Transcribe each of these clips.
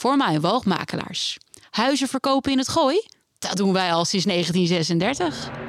voor mijn woogmakelaars. Huizen verkopen in het gooi? Dat doen wij al sinds 1936.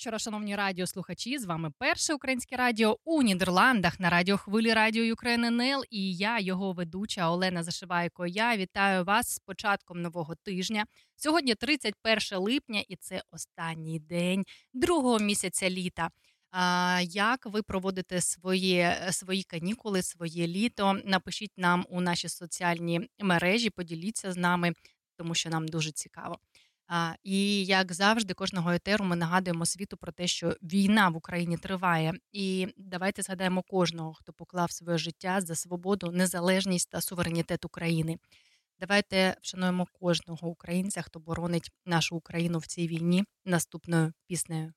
Вечора, шановні радіослухачі. З вами перше українське радіо у Нідерландах на радіохвилі Радіо Україн НЛ і я, його ведуча Олена Зашивайко. Я вітаю вас з початком нового тижня. Сьогодні 31 липня, і це останній день другого місяця літа. А, Як ви проводите свої свої канікули, своє літо? Напишіть нам у наші соціальні мережі, поділіться з нами, тому що нам дуже цікаво. І як завжди, кожного етеру ми нагадуємо світу про те, що війна в Україні триває. І давайте згадаємо кожного, хто поклав своє життя за свободу, незалежність та суверенітет України. Давайте вшануємо кожного українця, хто боронить нашу Україну в цій війні наступною піснею.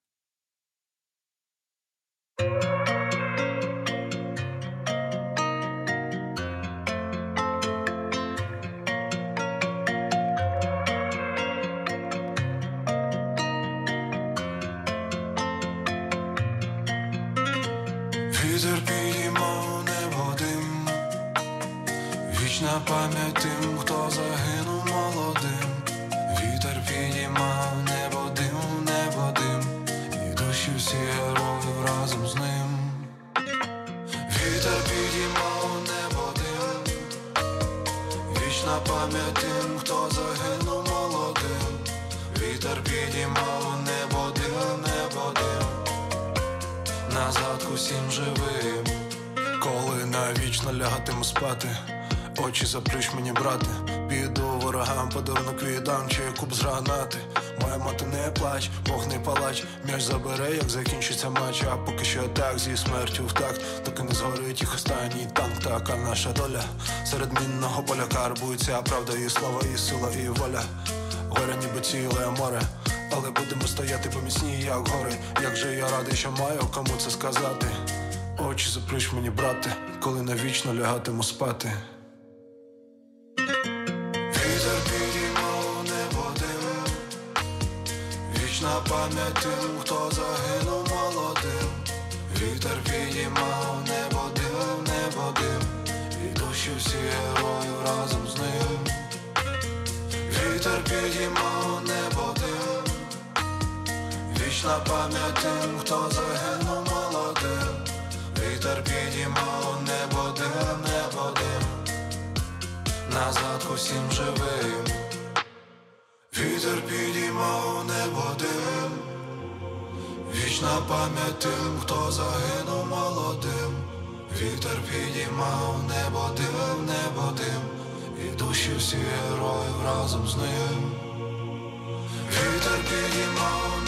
Вітер підіймав небо дим, вічна пам'ять тим, хто загинув молодим, вітер підіймав небо дим, небо і душі всі героїв разом з ним. Вітер підіймав небо дим, вічна пам'ять тим, хто загинув молодим, вітер підіймав назад усім живим, коли навічно лягатиму спати, очі заплющ мені, брати, піду ворогам, подарунок віддам, чи куб з гранати. Моя мати не плач, Бог не палач, м'яч забере, як закінчиться матч, а поки що так зі смертю в такт, доки не згорить їх останній танк, така наша доля. Серед мінного поля карбується правда, і слава, і сила, і воля. Горе ніби ціле море. Але будемо стояти поміцні, як гори. Як же я радий, що маю кому це сказати. Очі заплющ мені, брате, коли навічно лягатиму спати. Вітер підіймав небо дим, вічна пам'ять тим, хто загинув молодим. Вітер підіймав Вічна пам'ять тим, хто загинув молодим, вітер підіймав небо дим, небо дим, назад усім живим, вітер підіймав небо дим, вічна пам'ять тим, хто загинув молодим, вітер підіймав небо дим, небо дим, і душі всі героїв разом з ним. Вітер підіймав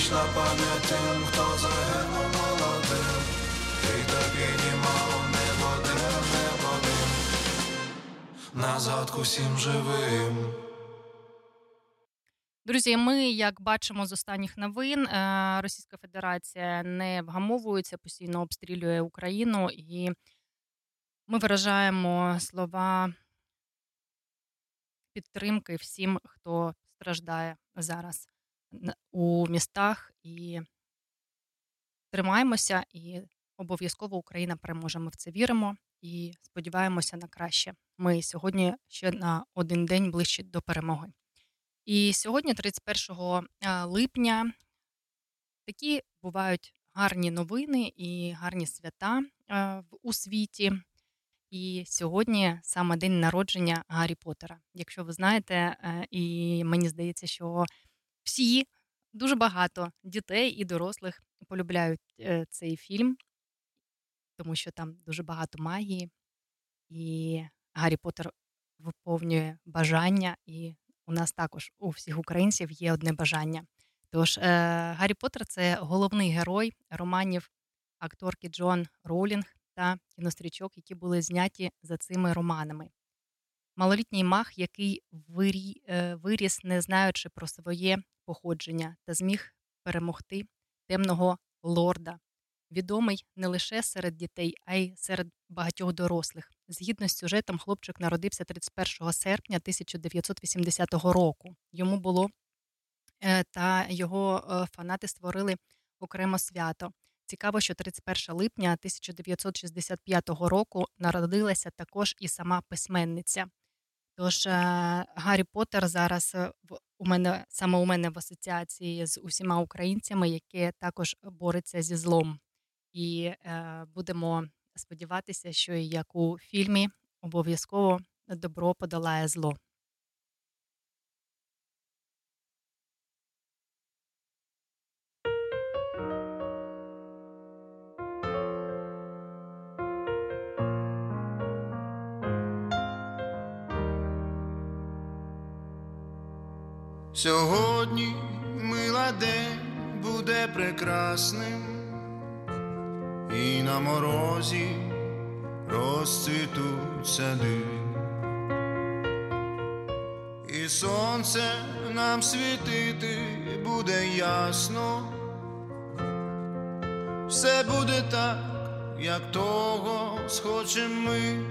вічна пам'ять хто загинув молодим, вітер підіймав небо дим, небо дим, назад усім живим. Друзі, ми, як бачимо з останніх новин, е, Російська Федерація не вгамовується, постійно обстрілює Україну, і ми виражаємо слова підтримки всім, хто страждає зараз. У містах і тримаємося, і обов'язково Україна переможе. Ми в це віримо і сподіваємося на краще. Ми сьогодні ще на один день ближче до перемоги. І сьогодні, 31 липня, такі бувають гарні новини і гарні свята у світі. І сьогодні саме день народження Гаррі Поттера. Якщо ви знаєте, е, і мені здається, що всі дуже багато дітей і дорослих полюбляють е, цей фільм, тому що там дуже багато магії, і Гаррі Поттер виповнює бажання, і у нас також у всіх українців є одне бажання. Тож е, Гаррі Поттер – це головний герой романів акторки Джон Роулінг та кінострічок, які були зняті за цими романами. Малолітній мах, який е, виріс, не знаючи про своє походження, та зміг перемогти темного лорда, відомий не лише серед дітей, а й серед багатьох дорослих. Згідно з сюжетом, хлопчик народився 31 серпня 1980 року. Йому було е, та його е, фанати створили окремо свято. Цікаво, що 31 липня 1965 року народилася також і сама письменниця. Тож е, Гаррі Поттер зараз у мене саме у мене в асоціації з усіма українцями, які також борються зі злом. І е, будемо сподіватися, що як у фільмі обов'язково добро подолає зло. Сьогодні мила день буде прекрасним, і на морозі розцвітуть сади, і сонце нам світити буде ясно, все буде так, як того схочем ми,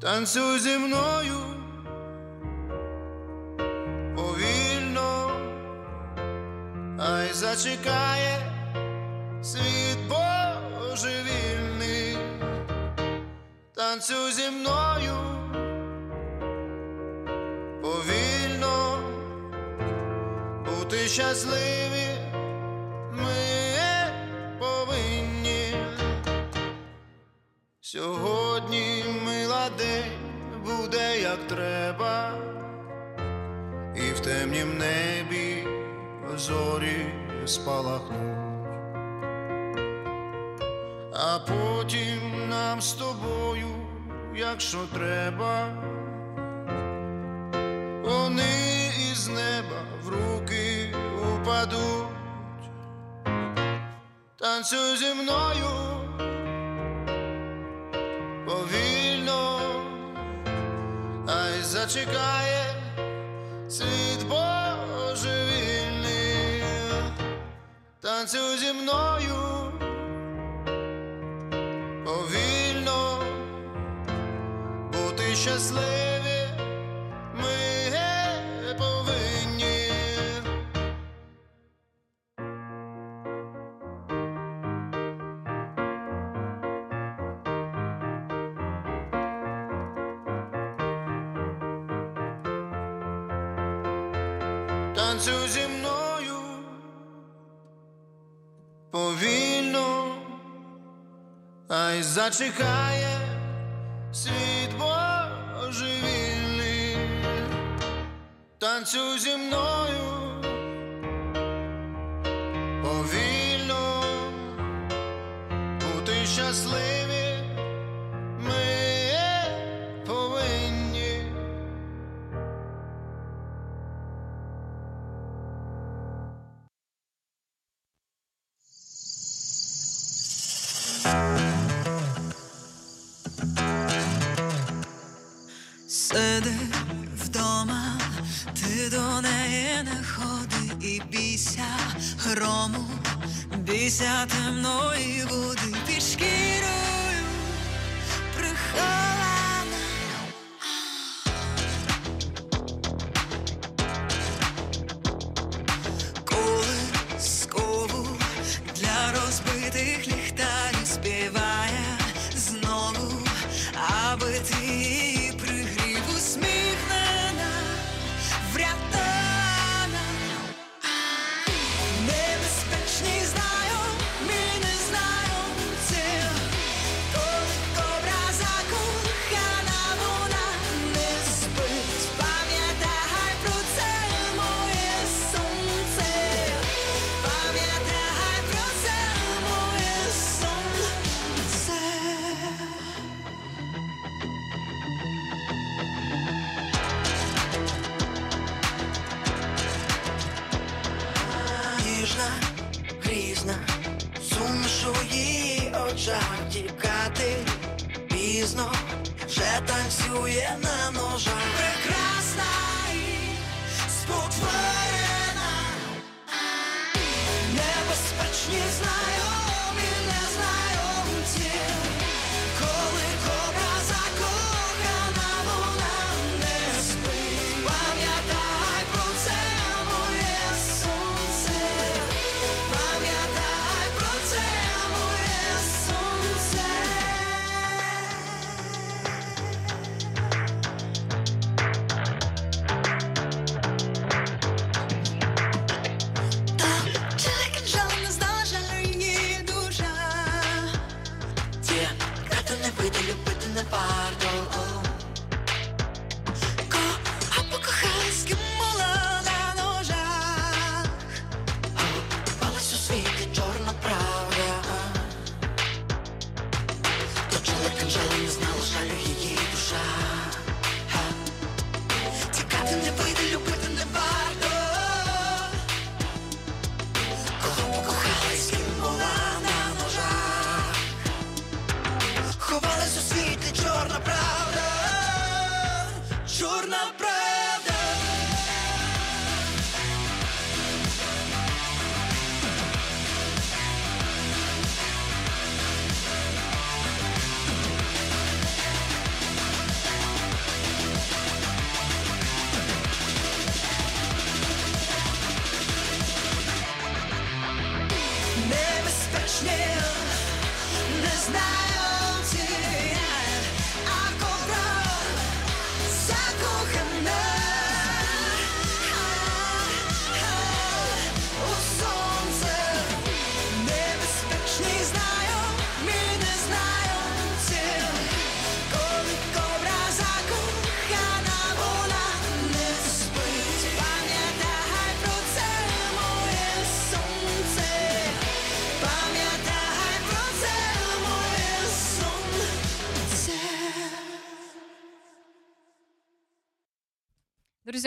танцюй зі мною. Зачекає світ божевільний, танцюй зі мною повільно, бути щасливі ми повинні. Сьогодні мила день буде як треба, і в темнім небі зорі спалахнуть, а потім нам з тобою, якщо треба, вони із неба в руки упадуть, танцюй зі мною повільно, ай зачекає світ Божий танцюй зі мною повільно бути щасливі зачекає світ божевільний, танцюй зі мною, повільно, бути щасливі. Бійся темної очах тікати пізно, вже танцює на ножах. Прекрасна і спотворена, небезпечні знайомі,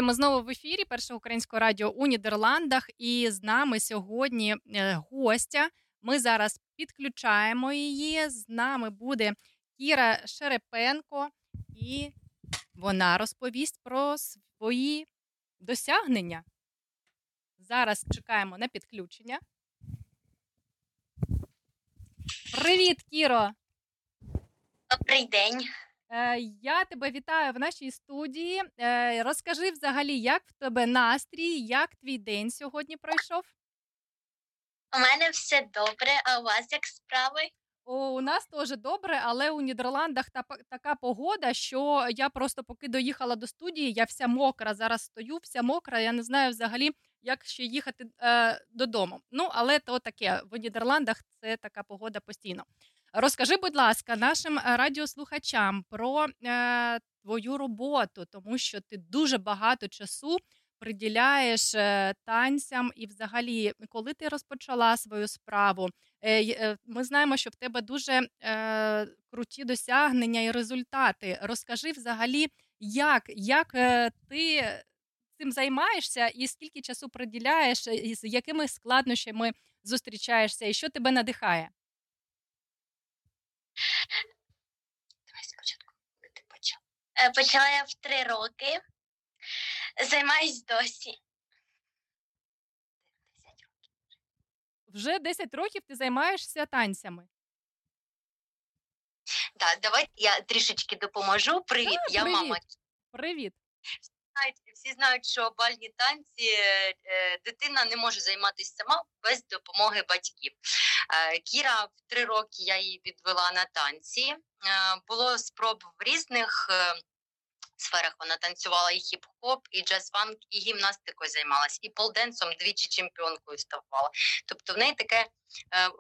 ми знову в ефірі Першого українського радіо у Нідерландах. І з нами сьогодні е, гостя. Ми зараз підключаємо її. З нами буде Кіра Шерепенко, і вона розповість про свої досягнення. Зараз чекаємо на підключення. Привіт, Кіро! Добрий день. Е, Я тебе вітаю в нашій студії. Е, Розкажи взагалі, як в тебе настрій, як твій день сьогодні пройшов? У мене все добре, а у вас як справи? О, у нас теж добре, але у Нідерландах та, така погода, що я просто поки доїхала до студії, я вся мокра. Зараз стою, вся мокра. Я не знаю взагалі, як ще їхати е, додому. Ну, але то таке в Нідерландах це така погода постійно. Розкажи, будь ласка, нашим е, радіослухачам про е, твою роботу, тому що ти дуже багато часу приділяєш е, танцям, і, взагалі, коли ти розпочала свою справу, е, е, ми знаємо, що в тебе дуже е, круті досягнення і результати. Розкажи взагалі, як, як ти цим займаєшся, і скільки часу приділяєш, і з якими складнощами зустрічаєшся, і що тебе надихає? Давай спочатку, коли ти почала. Е, я в три роки. Займаюсь досі. Вже 10 років ти займаєшся танцями. Да, давай я трішечки допоможу. Привіт, А, я привіт. мама. Привіт. Знають- Всі знають, що бальні танці е, е, дитина не може займатися сама без допомоги батьків. Е, Кіра в три роки я її відвела на танці. Е, Було спроб в різних е, сферах. Вона танцювала і хіп-хоп, і джаз-фанк, і гімнастикою займалась, і полденсом двічі чемпіонкою ставала. Тобто в неї таке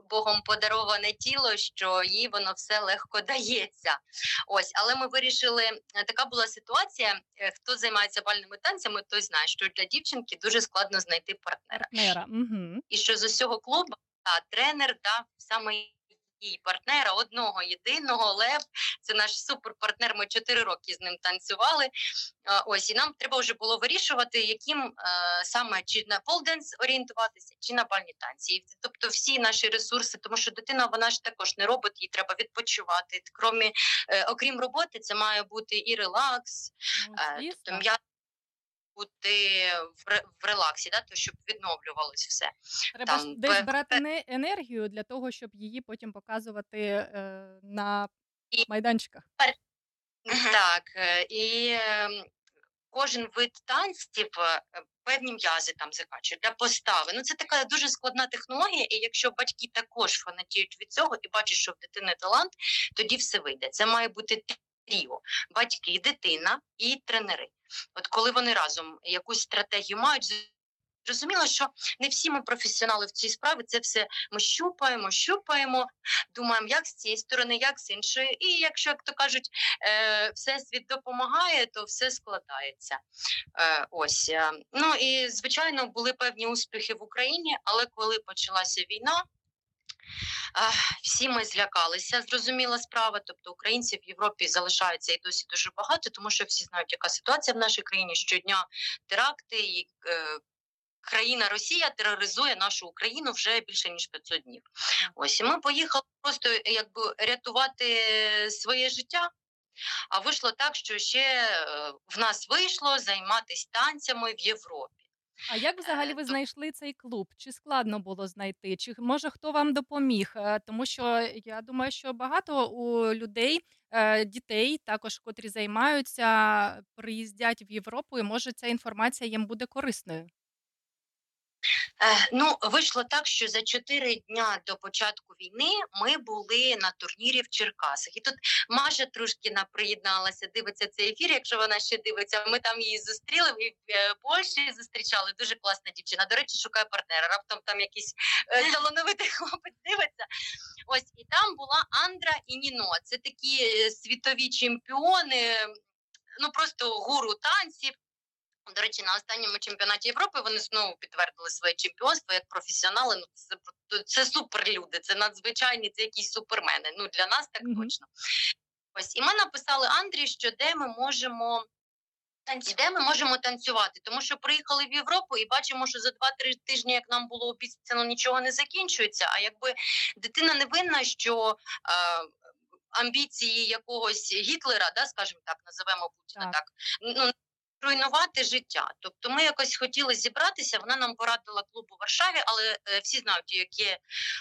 Богом подароване тіло, що їй воно все легко дається. Ось, але ми вирішили, така була ситуація. Хто займається бальними танцями, той знає, що для дівчинки дуже складно знайти партнера. Партнера. Угу. І що з усього клубу тренер дав саме і партнера одного єдиного Лев. Це наш суперпартнер. Ми чотири роки з ним танцювали. Ось і нам треба вже було вирішувати, яким е, саме чи на полденс орієнтуватися, чи на бальні танці. Тобто всі наші ресурси, тому що дитина вона ж також не робить, їй треба відпочивати. Кромі, е, окрім роботи, це має бути і релакс, Ну, е, тобто м'я бути в, ре- в релаксі, да, то щоб відновлювалось все. Треба там десь пе- брати не- енергію для того, щоб її потім показувати е, на І- майданчиках. Так, е, і ем, кожен вид танців е, певні м'язи там закачують для постави. Ну це така дуже складна технологія, і якщо батьки також фанатіють від цього і бачать, що в дитини талант, тоді все вийде. Це має бути тріо. Батьки, дитина і тренери. От коли вони разом якусь стратегію мають. Зрозуміло, що не всі ми професіонали в цій справі. Це все ми щупаємо, щупаємо, думаємо, як з цієї сторони, як з іншої. І якщо, як то кажуть, е, всесвіт допомагає, то все складається. Е, ось е, ну і звичайно були певні успіхи в Україні, але коли почалася війна. Всі ми злякалися, зрозуміла справа. Тобто українців в Європі залишається і досі дуже багато, тому що всі знають, яка ситуація в нашій країні щодня теракти і е, країна Росія тероризує нашу Україну вже більше ніж 500 днів. Ось і ми поїхали просто якби рятувати своє життя. А вийшло так, що ще е, в нас вийшло займатися танцями в Європі. А як взагалі ви то- знайшли цей клуб? Чи складно було знайти? Чи може хто вам допоміг? Е, Тому що я думаю, що багато у людей, е, дітей, також котрі займаються, приїздять в Європу, і може ця інформація їм буде корисною. Е, Ну, вийшло так, що за чотири дня до початку війни ми були на турнірі в Черкасах. І тут Маша Трушкіна приєдналася, дивиться цей ефір. Якщо вона ще дивиться, ми там її зустріли в е, Польщі зустрічали. Дуже класна дівчина. До речі, шукає партнера. Раптом там якийсь е, талановитий хлопець дивиться. Ось і там була Андра і Ніно. Це такі світові чемпіони. Ну просто гуру танців. До речі, на останньому чемпіонаті Європи вони знову підтвердили своє чемпіонство як професіонали. Ну це це суперлюди, це надзвичайні, це якісь супермени. Ну для нас так Мгм. точно. Ось і ми написали Андрій, що де ми можемо. Де ми можемо танцювати, тому що приїхали в Європу і бачимо, що за 2-3 тижні, як нам було обіцяно, нічого не закінчується. А якби дитина не винна, що е, амбіції якогось Гітлера, да, скажімо так, називемо Путіна Так. так, ну руйнувати життя. Тобто ми якось хотіли зібратися. Вона нам порадила клуб у Варшаві, але е, всі знають, яке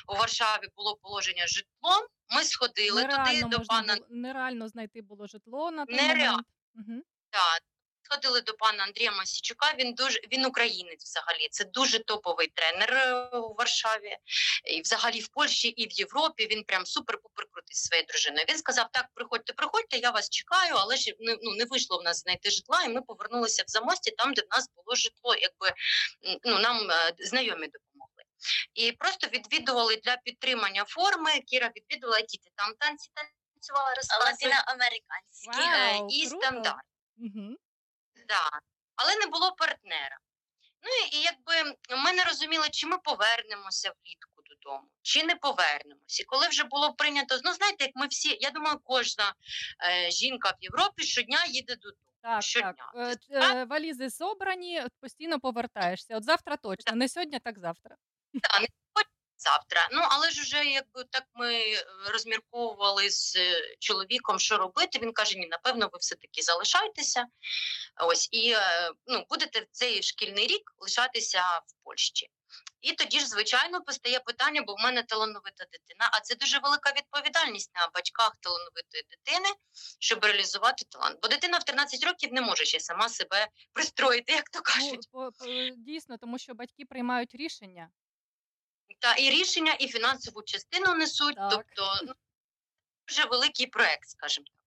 у Варшаві було положення житлом. Ми сходили туди до пана було, нереально знайти було житло на той Нереально. момент. Угу. Да, сходили до пана Андрія Масічука. Він дуже він українець взагалі. Це дуже топовий тренер е, у Варшаві, і взагалі в Польщі і в Європі. Він прям супер-пупер крутий зі своєю дружиною. Він сказав: Так, приходьте, приходьте, я вас чекаю, але ж ну, ну, не вийшло в нас знайти житла, і ми повернулися в замості, там, де в нас було житло, якби ну нам е, знайомі допомогли. І просто відвідували для підтримання форми. Кіра відвідувала які ти там танці танцювала розказуй. Латиноамериканські. Е, Вау, і круто. стандарт. Угу. Да. Але не було партнера. Ну і, якби ми не розуміли, чи ми повернемося влітку додому, чи не повернемося. І коли вже було прийнято, ну знаєте, як ми всі, я думаю, кожна е, жінка в Європі щодня їде додому. Так, Щодня. так. Е, е, Валізи собрані, постійно повертаєшся. От завтра точно, не сьогодні, так завтра. Та, не завтра. Ну але ж уже якби так ми е, розмірковували з е, чоловіком, що робити. Він каже: Ні, напевно, ви все таки залишайтеся. Ось і е, ну будете в цей шкільний рік лишатися в Польщі. І тоді ж, звичайно, постає питання, бо в мене талановита дитина. А це дуже велика відповідальність на батьках талановитої дитини, щоб реалізувати талант. Бо дитина в 13 років не може ще сама себе пристроїти, як то Ну, кажуть. дійсно, тому що батьки приймають рішення. Та і рішення, і фінансову частину несуть. Так. Тобто ну, дуже великий проект, скажімо так.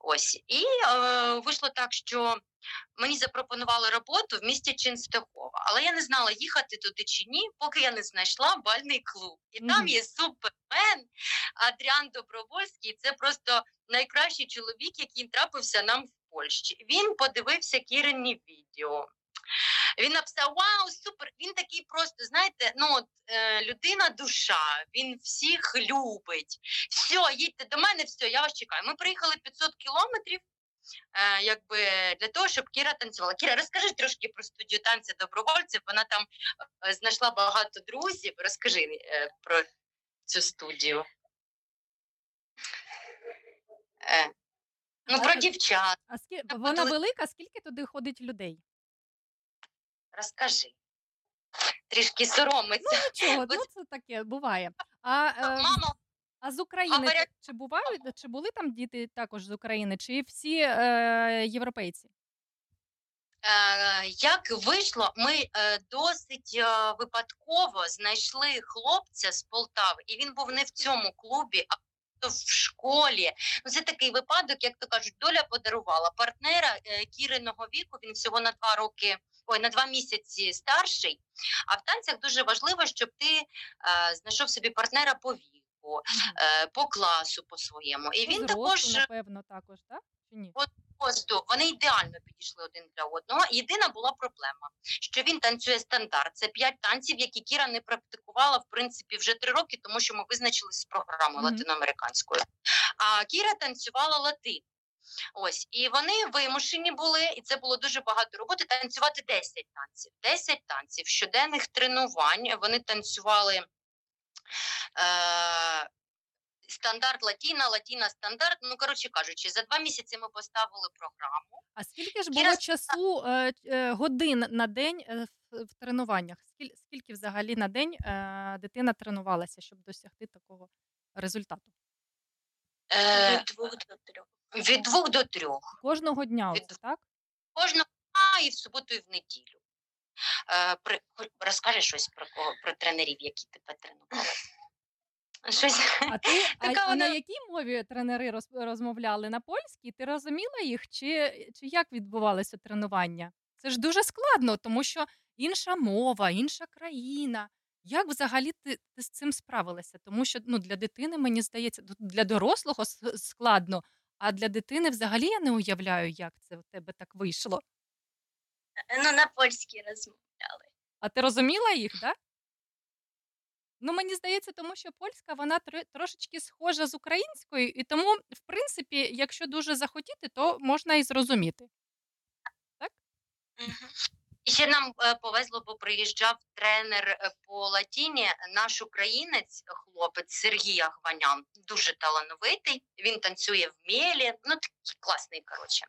Ось і е, вийшло так, що мені запропонували роботу в місті Чинстахова, але я не знала, їхати туди чи ні, поки я не знайшла бальний клуб. І там є супермен Адріан Добровольський. Це просто найкращий чоловік, який трапився нам в Польщі. Він подивився Кірені відео. Він написав: Вау, супер! Він такий просто, знаєте, ну от е, людина душа, він всіх любить. Все, їдьте до мене, все, я вас чекаю. Ми приїхали 500 кілометрів. Е, якби для того, щоб Кіра танцювала. Кіра, розкажи трошки про студію танців добровольців. Вона там е, знайшла багато друзів. Розкажи е, про цю студію. Е, ну, про дівчат. А скі... Вона велика, скільки туди ходить людей? Розкажи. Трішки соромиться. Нічого, Ви- ну це таке буває. А, е, Мама, а з України та- чи бувають, чи були там діти також з України, чи всі е, європейці? Е, Як вийшло, ми е, досить е, випадково знайшли хлопця з Полтави, і він був не в цьому клубі, а то в школі. Ну це такий випадок, як то кажуть, доля подарувала партнера е, кіриного віку. Він всього на два роки, ой, на два місяці старший. А в танцях дуже важливо, щоб ти е, знайшов собі партнера по віку, е, по класу по своєму. І він зросту, також напевно, також, так? Чи ні? Просто вони ідеально підійшли один для одного. Єдина була проблема, що він танцює стандарт. Це п'ять танців, які Кіра не практикувала в принципі вже три роки, тому що ми визначилися з програмою Мгм. латиноамериканською. А Кіра танцювала латин. Ось і вони вимушені були, і це було дуже багато роботи. Танцювати 10 танців. 10 танців щоденних тренувань. Вони танцювали. Е- Стандарт Латіна, Латіна стандарт. Ну коротше кажучи, за два місяці ми поставили програму. А скільки ж було с- часу е, е, годин на день е, в, в тренуваннях? Скільки, скільки взагалі на день е, дитина тренувалася, щоб досягти такого результату? Е, двох до трьох. Від двох до трьох. Кожного дня, Від- так? Кожного дня і в суботу, і в неділю. Е, при, розкажи щось про кого про тренерів, які тебе тренували. Щось А ти а, Така а на якій мові тренери роз, розмовляли? На польській? Ти розуміла їх? Чи, чи як відбувалося тренування? Це ж дуже складно, тому що інша мова, інша країна. Як взагалі ти, ти з цим справилася? Тому що ну, для дитини, мені здається, для дорослого складно, а для дитини взагалі я не уявляю, як це в тебе так вийшло. Ну, на польській розмовляли. А ти розуміла їх, так? Ну, мені здається, тому що польська вона трошечки схожа з українською, і тому, в принципі, якщо дуже захотіти, то можна і зрозуміти. І ще нам е, повезло, бо приїжджав тренер е, по латіні, наш українець, хлопець Сергій Ахванян, дуже талановитий. Він танцює в мєлі, ну такий класний, коротше.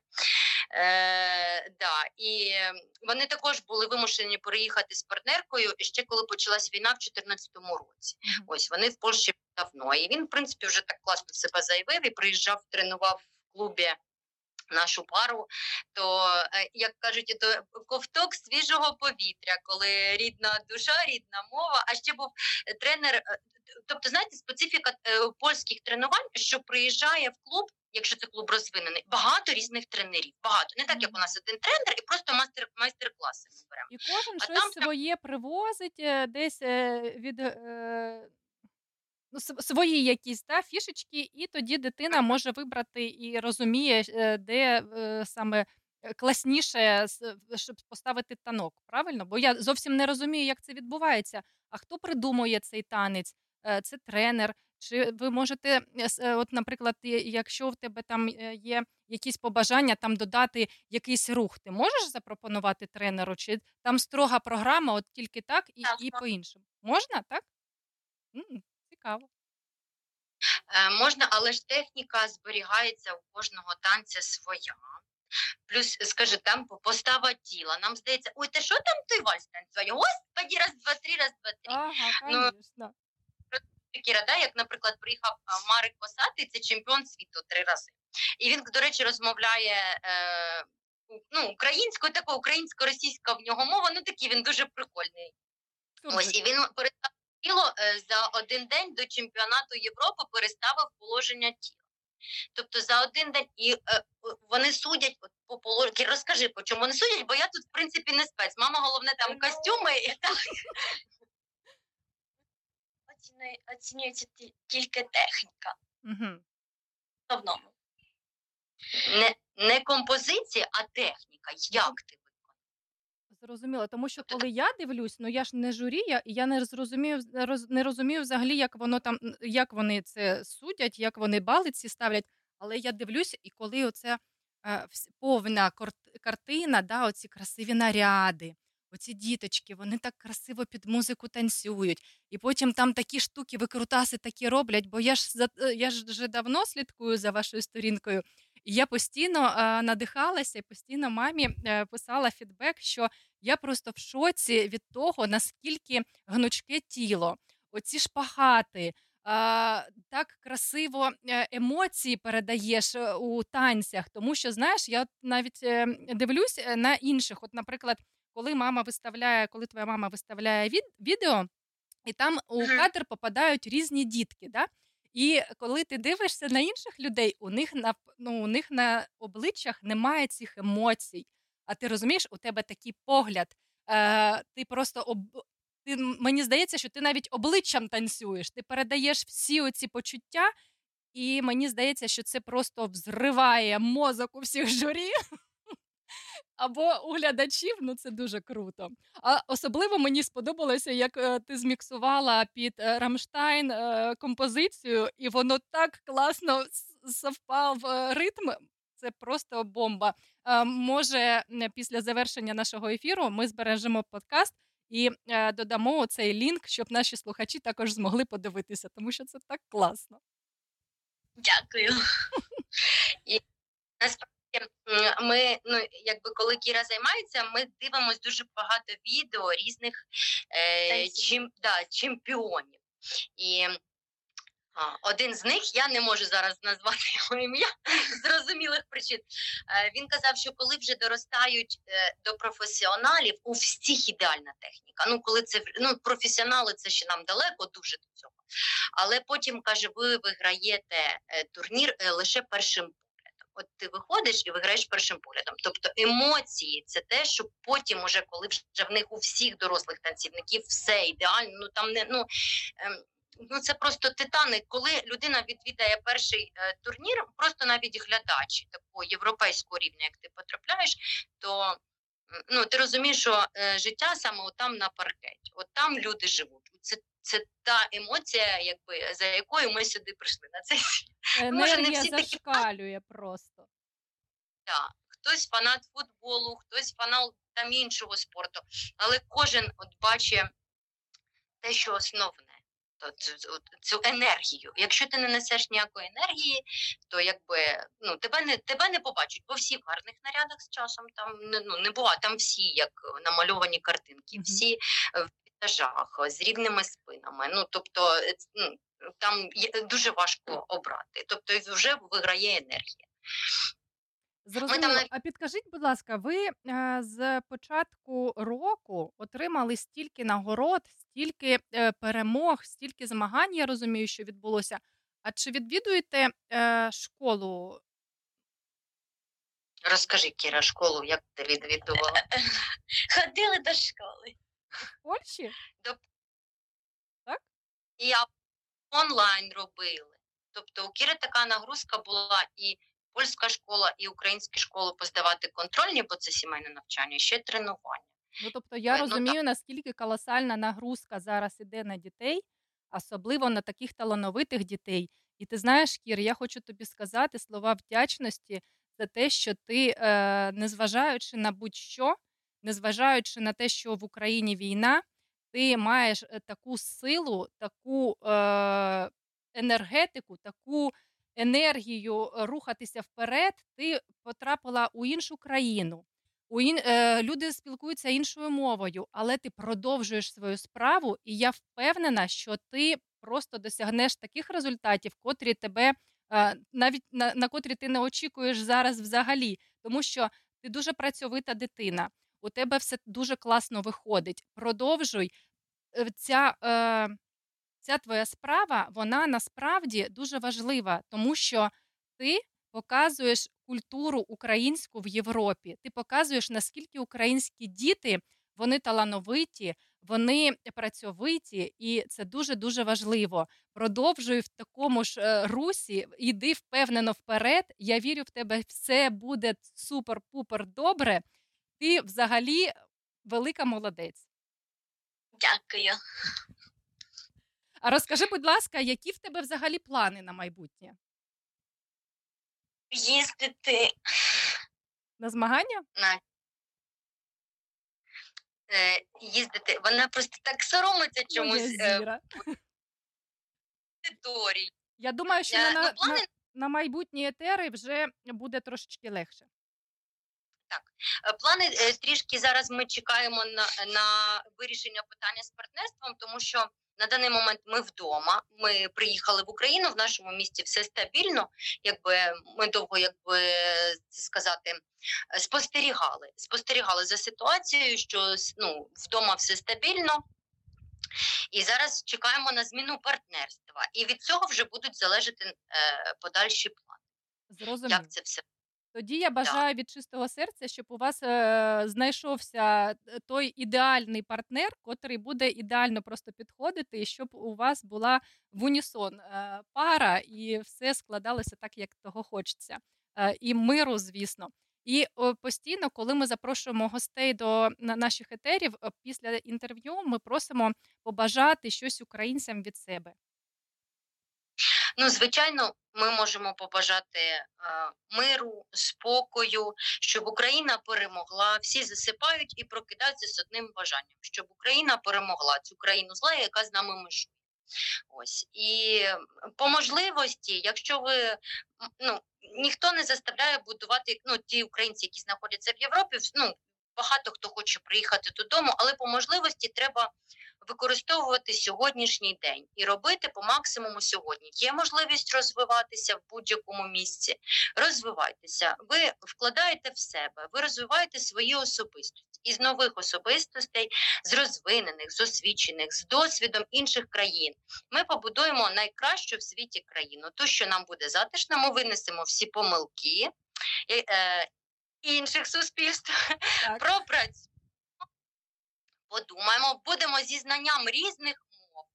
Е, да. І вони також були вимушені переїхати з партнеркою ще коли почалась війна в 2014 році. Ось вони в Польщі давно. І він, в принципі, вже так класно себе заявив і приїжджав, тренував в клубі нашу пару. То, е, як кажуть, то ковток свіжого повітря, коли рідна душа, рідна мова. А ще був е, тренер. е, Тобто, знаєте, специфіка польських тренувань, що приїжджає в клуб. Якщо це клуб розвинений, багато різних тренерів. Багато не так, як у нас один тренер, і просто майстер майстер-класи ми беремо. І кожен А щось там своє привозить, десь від свої якісь та, фішечки, і тоді дитина може вибрати і розуміє, е, де е, саме е, класніше, щоб поставити танок. Правильно? Бо я зовсім не розумію, як це відбувається. А хто придумує цей танець? Це тренер. Чи ви можете, от, наприклад, якщо в тебе там є якісь побажання там додати якийсь рух, ти можеш запропонувати тренеру? Чи там строга програма, от тільки так і, і по-іншому? Можна, так? Цікаво. Е, можна, але ж техніка зберігається у кожного танця своя. Плюс, скажи, там постава тіла. Нам здається, ой, ти що там той вальс танцює? Господі, раз, два, три, раз, два, три. Ага, Ну. Кіра, да, як, наприклад, приїхав Марик Косатий, це чемпіон світу три рази. І він, до речі, розмовляє е, ну, українською, така українсько-російська в нього мова. Ну такий він дуже прикольний. Ось і він перестав тіло е, за один день до чемпіонату Європи переставив положення тіла. Тобто за один день і е, вони судять от по положенню. Розкажи, по чому вони судять, бо я тут, в принципі, не спец. Мама головне там костюми. і так. Оцінюється тільки техніка. Угу. В основному. Не, не композиція, а техніка. Як ти? Зрозуміло, тому що коли я дивлюсь, ну я ж не журі, я, я не зрозумію роз- не розумію взагалі, як воно там, як вони це судять, як вони бали ці ставлять. Але я дивлюся, і коли оце е, повна картина, да, оці красиві наряди, оці діточки, вони так красиво під музику танцюють. І потім там такі штуки, викрутаси такі роблять, бо я ж за е, я ж вже давно слідкую за вашою сторінкою. І я постійно е, надихалася і постійно мамі е, писала фідбек, що я просто в шоці від того, наскільки гнучке тіло, оці шпагати, так красиво е, емоції передаєш е, у танцях. Тому що, знаєш, я навіть е, дивлюсь на інших. От, наприклад, коли мама виставляє, коли твоя мама виставляє від, відео, і там у кадр попадають різні дітки. Да? І коли ти дивишся на інших людей, у них на ну, у них на обличчях немає цих емоцій. А ти розумієш, у тебе такий погляд. Е, ти просто об... ти, мені здається, що ти навіть обличчям танцюєш. Ти передаєш всі оці почуття, і мені здається, що це просто взриває мозок у всіх журі. Або у глядачів, ну це дуже круто. А особливо мені сподобалося, як е, ти зміксувала під е, Рамштайн е, композицію, і воно так класно совпав ритм. Це просто бомба. Е, Може, після завершення нашого ефіру ми збережемо подкаст і е, додамо цей лінк, щоб наші слухачі також змогли подивитися, тому що це так класно. Дякую. Насправді ми, ну якби коли Кіра займається, ми дивимося дуже багато відео різних е, чим, да, чемпіонів. І один з них, я не можу зараз назвати його ім'я зрозумілих причин. Е, він казав, що коли вже доростають е, до професіоналів, у всіх ідеальна техніка. Ну, коли це ну, професіонали, це ще нам далеко дуже до цього. Але потім каже, ви виграєте е, турнір лише першим поглядом. От ти виходиш і виграєш першим поглядом. Тобто емоції це те, що потім, уже коли вже в них у всіх дорослих танцівників все ідеально. Ну там не ну. Ну, це просто титани. Коли людина відвідає перший е, турнір, просто навіть глядач такого європейського рівня, як ти потрапляєш, то ну ти розумієш, що е, життя саме там на паркеті, от там люди живуть. Це, це та емоція, якби за якою ми сюди прийшли на цей світ. Може, не всі такі просто. Да. Хтось фанат футболу, хтось фанат там іншого спорту, але кожен от бачить те, що основне. Цю, цю енергію. Якщо ти не несеш ніякої енергії, то якби ну тебе не тебе не побачать, бо всі в гарних нарядах з часом там не ну не буває. Там всі як намальовані картинки, всі е, в етажах з рівними спинами. Ну тобто, е, ну, там дуже важко обрати. Тобто вже виграє енергія. Зрозуміло. А підкажіть, будь ласка, ви е, з початку року отримали стільки нагород, стільки е, перемог, стільки змагань, я розумію, що відбулося. А чи відвідуєте е, школу Розкажи, Кіра, школу, як ти відвідувала? Ходили до школи. в Польщі? І я онлайн робили. Тобто у Кіри така нагрузка була і польська школа, і українські школи поздавати контрольні, бо це сімейне навчання, і ще тренування. Ну тобто я Е, ну, розумію, наскільки колосальна нагрузка зараз іде на дітей, особливо на таких талановитих дітей. І ти знаєш, Кір, я хочу тобі сказати слова вдячності за те, що ти, е, незважаючи на будь-що, незважаючи на те, що в Україні війна, ти маєш е, таку силу, таку енергетику, таку енергію е, рухатися вперед. Ти потрапила у іншу країну. У ін... е, люди спілкуються іншою мовою, але ти продовжуєш свою справу, і я впевнена, що ти просто досягнеш таких результатів, котрі тебе е, навіть на, на котрі ти не очікуєш зараз взагалі, тому що ти дуже працьовита дитина. У тебе все дуже класно виходить. Продовжуй ця, е, ця твоя справа, вона насправді дуже важлива, тому що ти показуєш культуру українську в Європі. Ти показуєш, наскільки українські діти вони талановиті, вони працьовиті, і це дуже дуже важливо. Продовжуй в такому ж е, русі, йди впевнено вперед. Я вірю в тебе, все буде супер-пупер добре. Ти взагалі велика молодець. Дякую. А розкажи, будь ласка, які в тебе взагалі плани на майбутнє? Їздити На змагання? На е, їздити. Вона просто так соромиться чомусь Моя е, зіра. Я думаю, що на, ну, на, плани на, на майбутні етери вже буде трошечки легше. Е, Плани е, трішки зараз ми чекаємо на, на вирішення питання з партнерством, тому що на даний момент ми вдома. Ми приїхали в Україну. В нашому місті все стабільно. Якби ми довго, якби це сказати, спостерігали. Спостерігали за ситуацією, що ну, вдома все стабільно. І зараз чекаємо на зміну партнерства. І від цього вже будуть залежати е, подальші плани. Зрозумів. Як це все Тоді я бажаю від чистого серця, щоб у вас е, знайшовся е, той ідеальний партнер, котрий буде ідеально просто підходити, і щоб у вас була в унісон е, пара, і все складалося так, як того хочеться. Е, і миру, звісно. І постійно, коли ми запрошуємо гостей до наших етерів, е, після інтерв'ю ми просимо побажати щось українцям від себе. Ну, звичайно, ми можемо побажати е, миру, спокою, щоб Україна перемогла. Всі засипають і прокидаються з одним бажанням, щоб Україна перемогла цю країну зла, яка з нами межує. Ось і по можливості, якщо ви ну ніхто не заставляє будувати ну ті українці, які знаходяться в Європі, ну багато хто хоче приїхати додому, але по можливості треба використовувати сьогоднішній день і робити по максимуму сьогодні. Є можливість розвиватися в будь-якому місці. Розвивайтеся, ви вкладаєте в себе, ви розвиваєте свої особистості із нових особистостей, з розвинених, з освічених, з досвідом інших країн. Ми побудуємо найкращу в світі країну. То, що нам буде затишно, ми винесемо всі помилки. Інших суспільств Так. пропрацюємо, подумаємо, будемо зі знанням різних мов.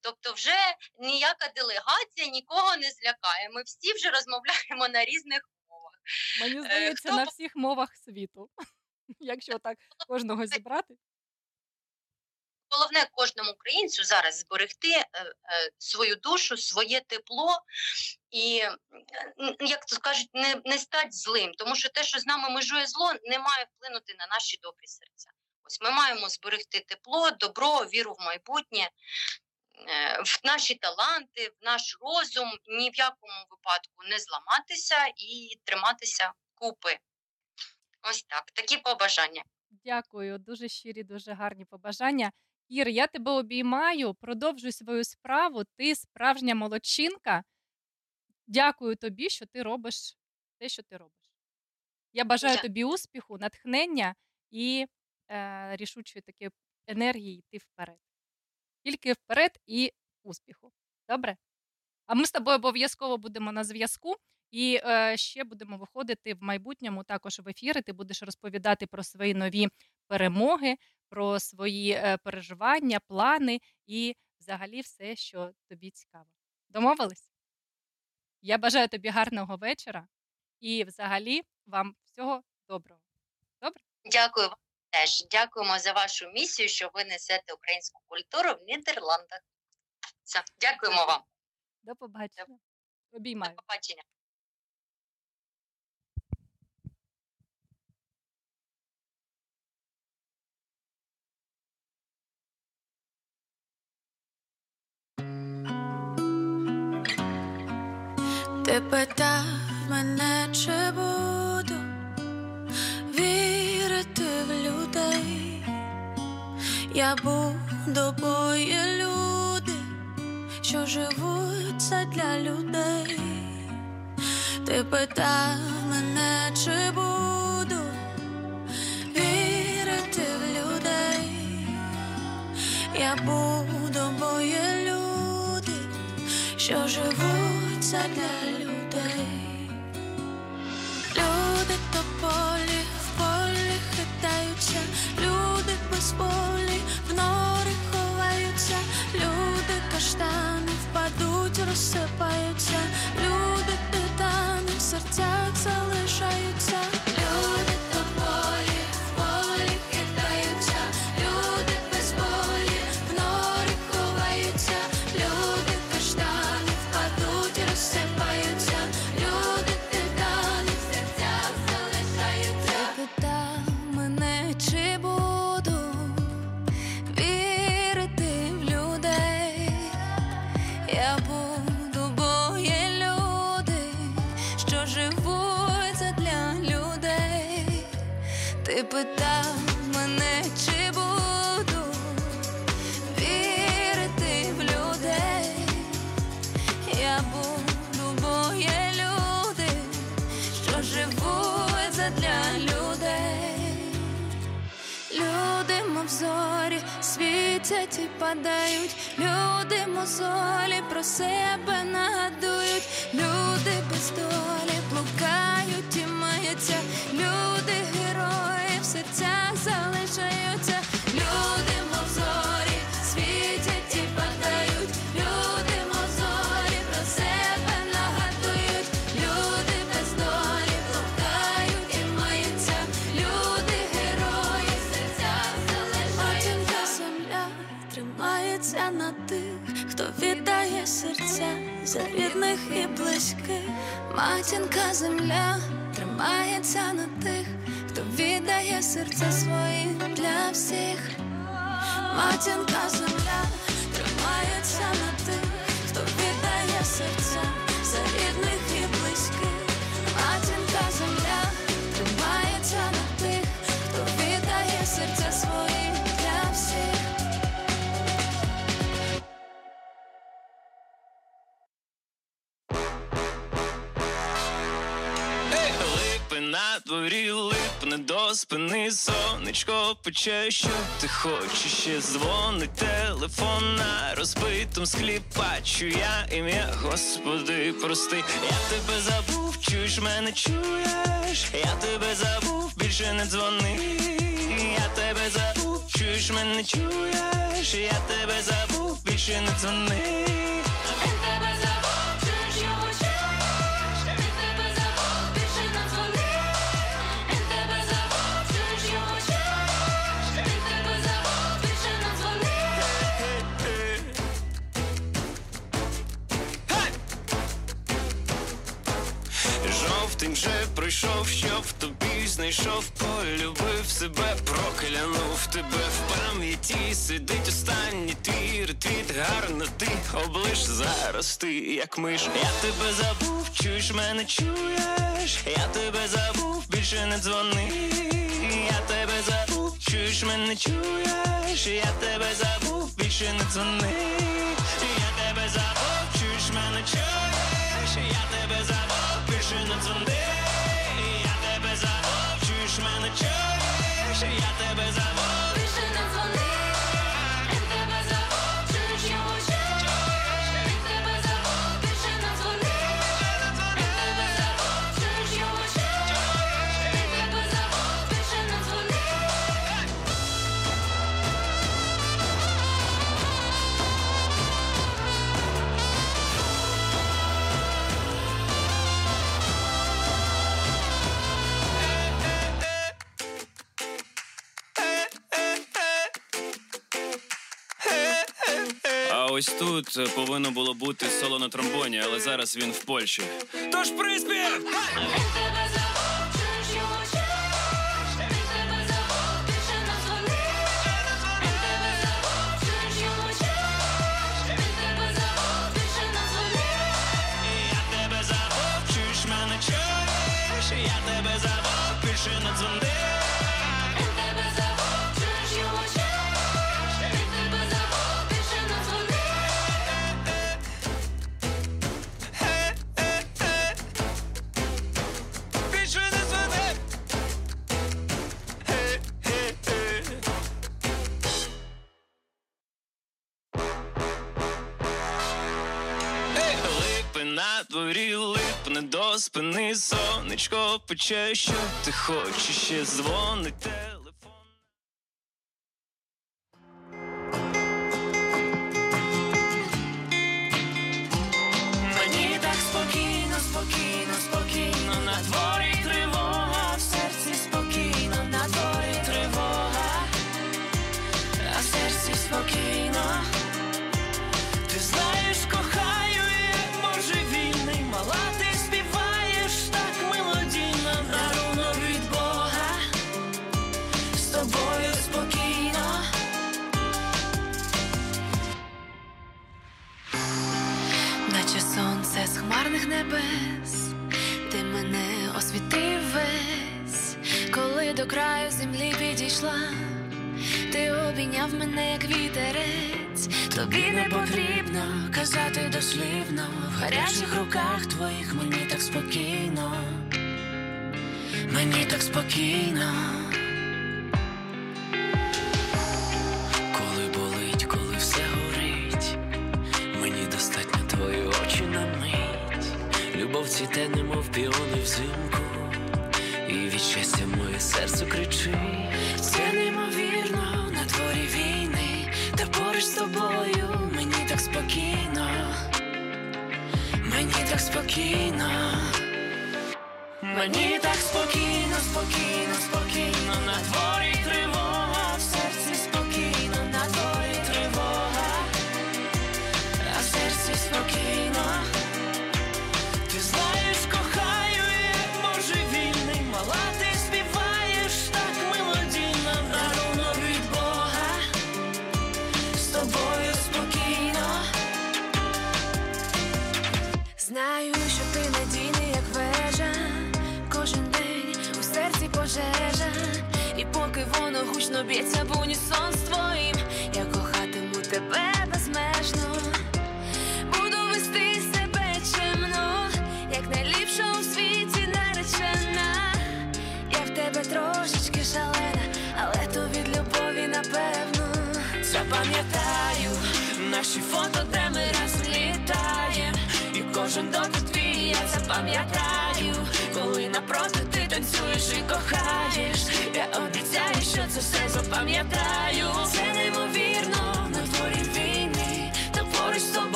Тобто, вже ніяка делегація нікого не злякає. Ми всі вже розмовляємо на різних мовах. Мені Е, здається, хто на всіх мовах світу. Якщо так кожного зібрати. Головне кожному українцю зараз зберегти е, е, свою душу, своє тепло і, як то кажуть, не, не стати злим, тому що те, що з нами межує зло, не має вплинути на наші добрі серця. Ось ми маємо зберегти тепло, добро, віру в майбутнє, е, в наші таланти, в наш розум, ні в якому випадку не зламатися і триматися купи. Ось так, такі побажання. Дякую, дуже щирі, дуже гарні побажання. Ір, я тебе обіймаю, продовжуй свою справу. Ти справжня молодчинка. Дякую тобі, що ти робиш те, що ти робиш. Я бажаю тобі успіху, натхнення і е, рішучої такої енергії йти вперед. Тільки вперед і успіху. Добре? А ми з тобою обов'язково будемо на зв'язку. І е, ще будемо виходити в майбутньому також в ефіри. Ти будеш розповідати про свої нові перемоги, про свої е, переживання, плани і взагалі все, що тобі цікаво. Домовились? Я бажаю тобі гарного вечора і взагалі вам всього доброго. Добре? Дякую вам теж. Дякуємо за вашу місію, що ви несете українську культуру в Нідерландах. Все, дякуємо вам. До побачення. До побачення. Ти питав мене, чи буду вірити в людей. Я буду, бо є люди, що живуть це для людей. Ти питав мене, чи буду вірити в людей. Я буду, бо є що живуть це для людей. Люди то полі, в полі хитаються, люди без полі в нори ховаються, люди каштани впадуть, розсипаються, люди титани в серцях для людей, люди мовзорі світять і падають, люди мозолі про себе нагадують, люди без долі блукають і маються, люди герої в серцях залишаються. Близьких. Матінка земля тримається на тих, хто віддає серце своє для всіх. Матінка земля тримається на тих, хто віддає серця за рідних і близьких. Матінка земля спини, сонечко пече, що ти хочеш? Ще дзвонить телефон на розбитому склі. Бачу я ім'я, Господи, прости, я тебе забув, чуєш мене, чуєш, я тебе забув, більше не дзвони, я тебе забув, чуєш мене, чуєш, я тебе забув, більше не дзвони. Жовтень вже пройшов, щоб тобі знайшов, полюбив себе, проклянув тебе в пам'яті. Сидить останній твій ретвіт, гарно ти облиш зараз ти, як миш. Я тебе забув, чуєш мене, чуєш, я тебе забув, більше не дзвони. Я тебе забув, чуєш мене, чуєш, я тебе забув, більше не дзвони. Я тебе забув, чуєш мене, чуєш, я тебе забув, більше не дзвони. Я тебе забув, чуєш мене, чуєш, я тебе забув. Ось тут е, повинно було бути соло на тромбоні, але зараз він в Польщі. Тож приспів! Спини, сонечко пече, що ти хочеш, ще дзвонить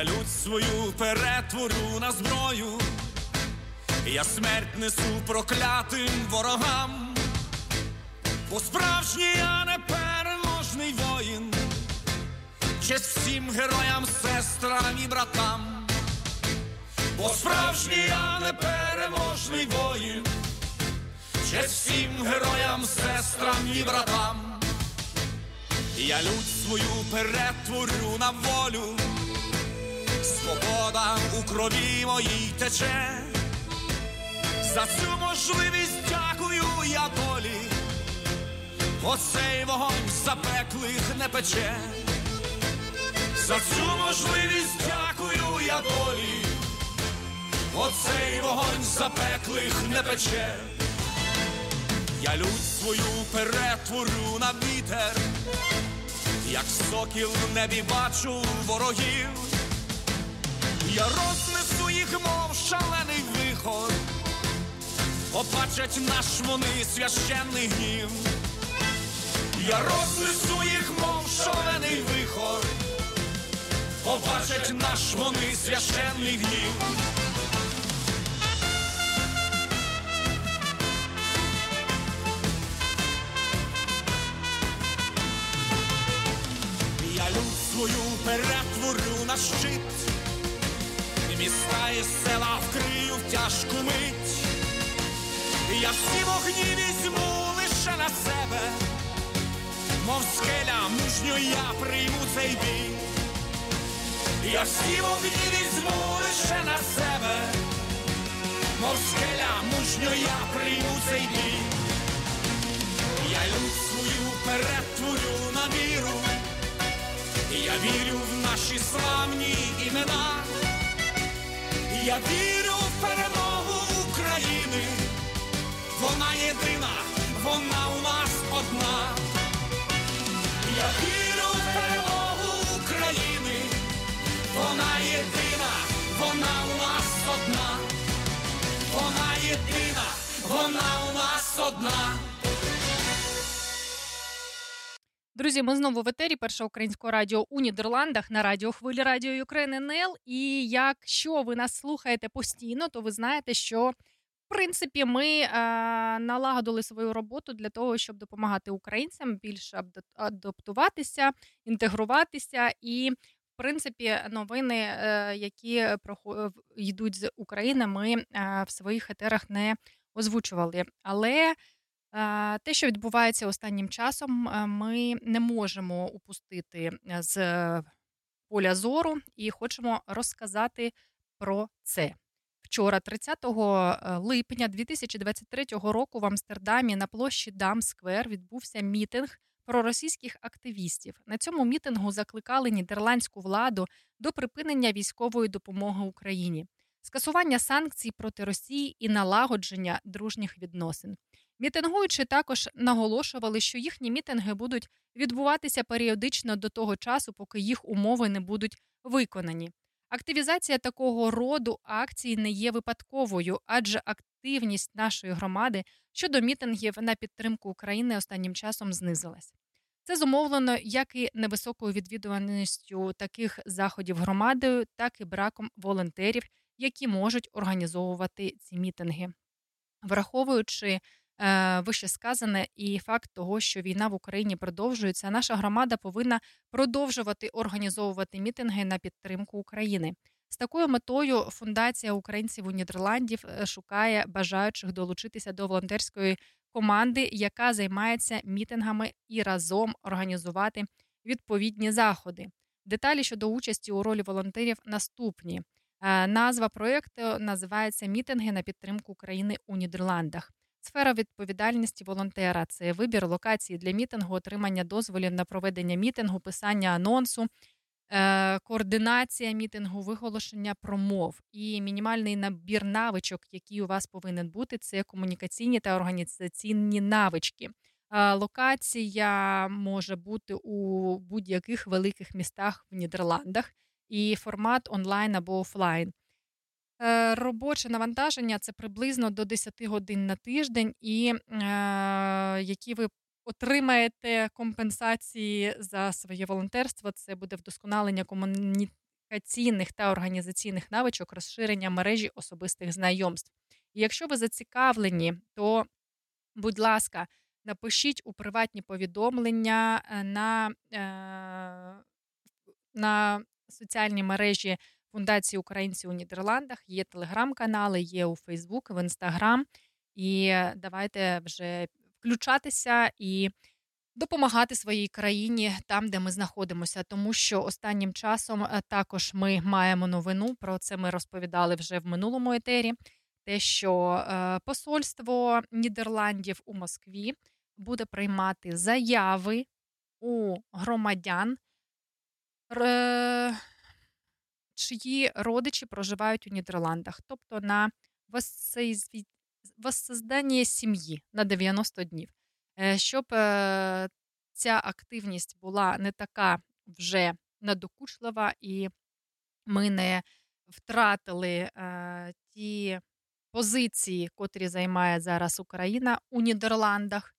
Я лють свою перетворю на зброю, я смерть несу проклятим ворогам, бо справжній я непереможний воїн, честь всім героям, сестрам і братам, бо справжній я непереможний воїн, честь всім героям, сестрам і братам. Я лють свою перетворю на волю. Свобода у крові моїй тече, за цю можливість дякую я долі, оцей вогонь запеклих не пече, за цю можливість дякую я долі, оцей вогонь запеклих не пече, я лють свою перетворю на вітер, як сокіл в небі бачу ворогів. Я рознесу їх, мов шалений вихор, побачать наш вони священний гнів. Я рознесу їх, мов шалений вихор, побачать наш вони священний гнів. Я люд свою перетворю на щит. Міста і села вкрию в тяжку мить, я всі вогні візьму лише на себе, мов скеля мужньо я прийму цей бій, я всі вогні візьму лише на себе, мов скеля мужньо я прийму цей бій, я люд свою перетворю на віру, я вірю в наші славні імена. Я вірю в перемогу України, вона єдина, вона у нас одна. Я вірю в перемогу України, вона єдина, вона у нас одна. Вона єдина, вона у нас одна. Друзі, ми знову в етері першого українського радіо у Нідерландах на радіо Хвилі Radio Ukraine NL. І якщо ви нас слухаєте постійно, то ви знаєте, що в принципі ми е, налагодили свою роботу для того, щоб допомагати українцям більше адаптуватися, інтегруватися і. В принципі, новини, е, які прохо- йдуть з України, ми е, в своїх етерах не озвучували. Але е, те, що відбувається останнім часом, е, ми не можемо упустити з поля зору і хочемо розказати про це. Вчора, 30 липня 2023 року, в Амстердамі на площі Дамсквер відбувся мітинг проросійських активістів. На цьому мітингу закликали нідерландську владу до припинення військової допомоги Україні, скасування санкцій проти Росії і налагодження дружніх відносин. Мітингуючі також наголошували, що їхні мітинги будуть відбуватися періодично до того часу, поки їх умови не будуть виконані. Активізація такого роду акцій не є випадковою, адже активність нашої громади щодо мітингів на підтримку України останнім часом знизилась. Це зумовлено як і невисокою відвідуваністю таких заходів громадою, так і браком волонтерів, які можуть організовувати ці мітинги. Враховуючи вищесказане і факт того, що війна в Україні продовжується, наша громада повинна продовжувати організовувати мітинги на підтримку України. З такою метою фундація українців у Нідерландів е, шукає бажаючих долучитися до волонтерської команди, яка займається мітингами і разом організувати відповідні заходи. Деталі щодо участі у ролі волонтерів наступні. Е, назва проєкту називається Мітинги на підтримку України у Нідерландах. Сфера відповідальності волонтера це вибір локації для мітингу, отримання дозволів на проведення мітингу, писання анонсу, е, координація мітингу, виголошення промов і мінімальний набір навичок, які у вас повинен бути, це комунікаційні та організаційні навички. Е, локація може бути у будь-яких великих містах в Нідерландах і формат онлайн або офлайн. Е, робоче навантаження це приблизно до 10 годин на тиждень, і е, які ви отримаєте компенсації за своє волонтерство. Це буде вдосконалення комунікаційних та організаційних навичок, розширення мережі особистих знайомств. І якщо ви зацікавлені, то, будь ласка, напишіть у приватні повідомлення е, на, на соціальній мережі. Фундації українців у Нідерландах є телеграм-канали, є у Фейсбук, в Інстаграм. І давайте вже включатися і допомагати своїй країні там, де ми знаходимося. Тому що останнім часом е, також ми маємо новину. Про це ми розповідали вже в минулому етері. Те, що е, посольство Нідерландів у Москві буде приймати заяви у громадян чиї родичі проживають у Нідерландах, тобто на воссоздання сім'ї на 90 днів. Е, щоб е, ця активність була не така вже надокучлива, і ми не втратили е, ті позиції, котрі займає зараз Україна у Нідерландах.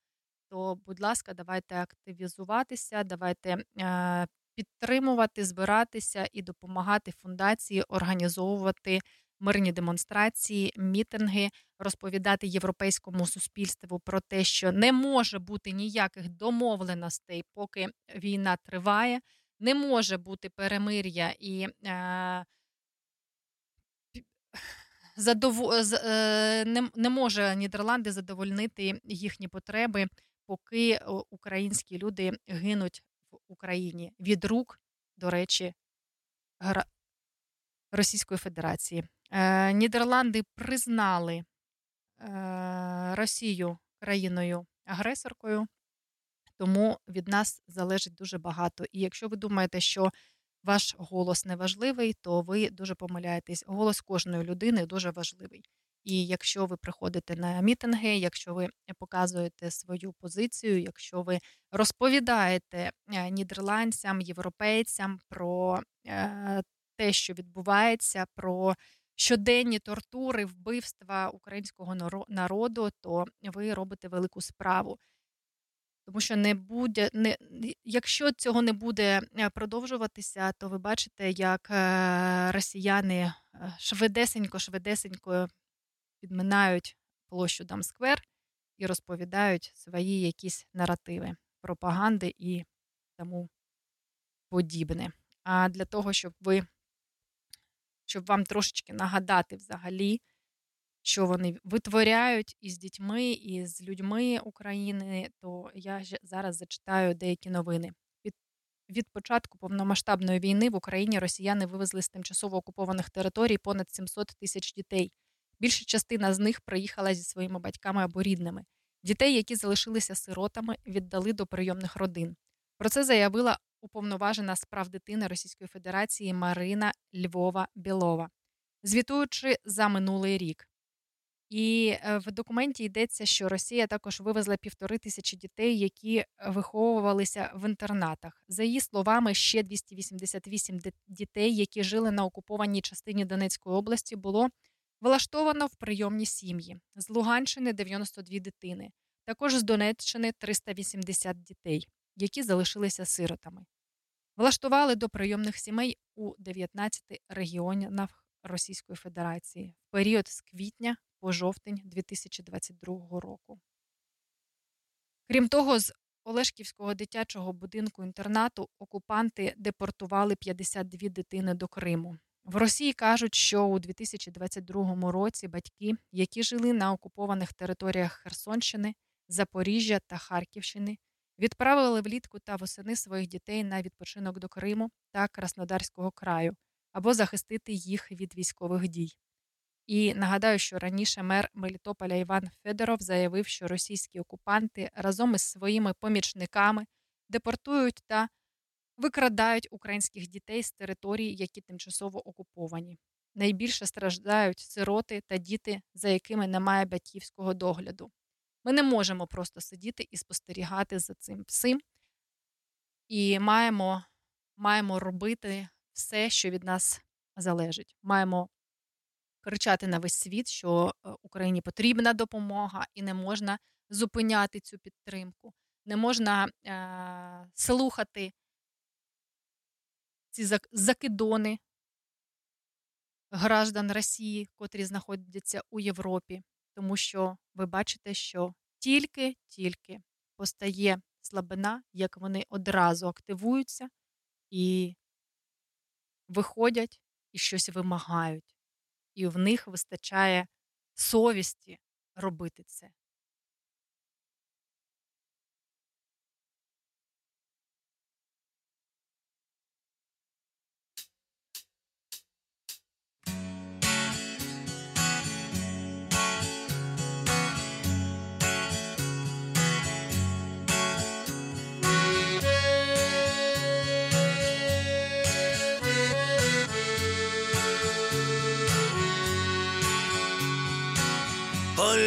То, будь ласка, давайте активізуватися, давайте підтримувати, збиратися і допомагати фундації організовувати мирні демонстрації, мітинги, розповідати європейському суспільству про те, що не може бути ніяких домовленостей, поки війна триває, не може бути перемир'я і. Е, Задов... Е, не може Нідерланди задовольнити їхні потреби, поки українські люди гинуть в Україні від рук, до речі, Російської Федерації. Е, Нідерланди признали е, Росію країною агресоркою, тому від нас залежить дуже багато. І якщо ви думаєте, що ваш голос не важливий, то ви дуже помиляєтесь. Голос кожної людини дуже важливий. І якщо ви приходите на мітинги, якщо ви показуєте свою позицію, якщо ви розповідаєте е, нідерландцям, європейцям про е, те, що відбувається, про щоденні тортури, вбивства українського народу, то ви робите велику справу. Тому що не буде, не якщо цього не буде е, продовжуватися, то ви бачите, як росіяни швидесенько, швидесенько підминають площу Дамсквер і розповідають свої якісь наративи, пропаганди і тому подібне. а для того, щоб ви щоб вам трошечки нагадати взагалі, що вони витворяють із дітьми, і з людьми України, то я зараз зачитаю деякі новини. Від, початку повномасштабної війни в Україні росіяни вивезли з тимчасово окупованих територій понад 700 тисяч дітей. Більша частина з них приїхала зі своїми батьками або рідними. Дітей, які залишилися сиротами, віддали до прийомних родин. Про це заявила уповноважена з прав дитини Російської Федерації Марина Львова Білова, звітуючи за минулий рік. І е, в документі йдеться, що Росія також вивезла півтори тисячі дітей, які виховувалися в інтернатах. За її словами, ще 288 дітей, які жили на окупованій частині Донецької області, було влаштовано в прийомні сім'ї. З Луганщини 92 дитини, також з Донеччини 380 дітей, які залишилися сиротами. Влаштували до прийомних сімей у 19 регіонах Російської Федерації в період з квітня по жовтень 2022 року. Крім того, з Олешківського дитячого будинку інтернату окупанти депортували 52 дитини до Криму. В Росії кажуть, що у 2022 році батьки, які жили на окупованих територіях Херсонщини, Запоріжжя та Харківщини, відправили влітку та восени своїх дітей на відпочинок до Криму та Краснодарського краю або захистити їх від військових дій. І нагадаю, що раніше мер Мелітополя Іван Федоров заявив, що російські окупанти разом із своїми помічниками депортують та викрадають українських дітей з територій, які тимчасово окуповані. Найбільше страждають сироти та діти, за якими немає батьківського догляду. Ми не можемо просто сидіти і спостерігати за цим всім, і маємо, маємо робити все, що від нас залежить. Маємо кричати на весь світ, що е, Україні потрібна допомога, і не можна зупиняти цю підтримку, не можна е- слухати ці закидони граждан Росії, котрі знаходяться у Європі, тому що ви бачите, що тільки-тільки постає слабина, як вони одразу активуються і виходять і щось вимагають і в них вистачає совісті робити це.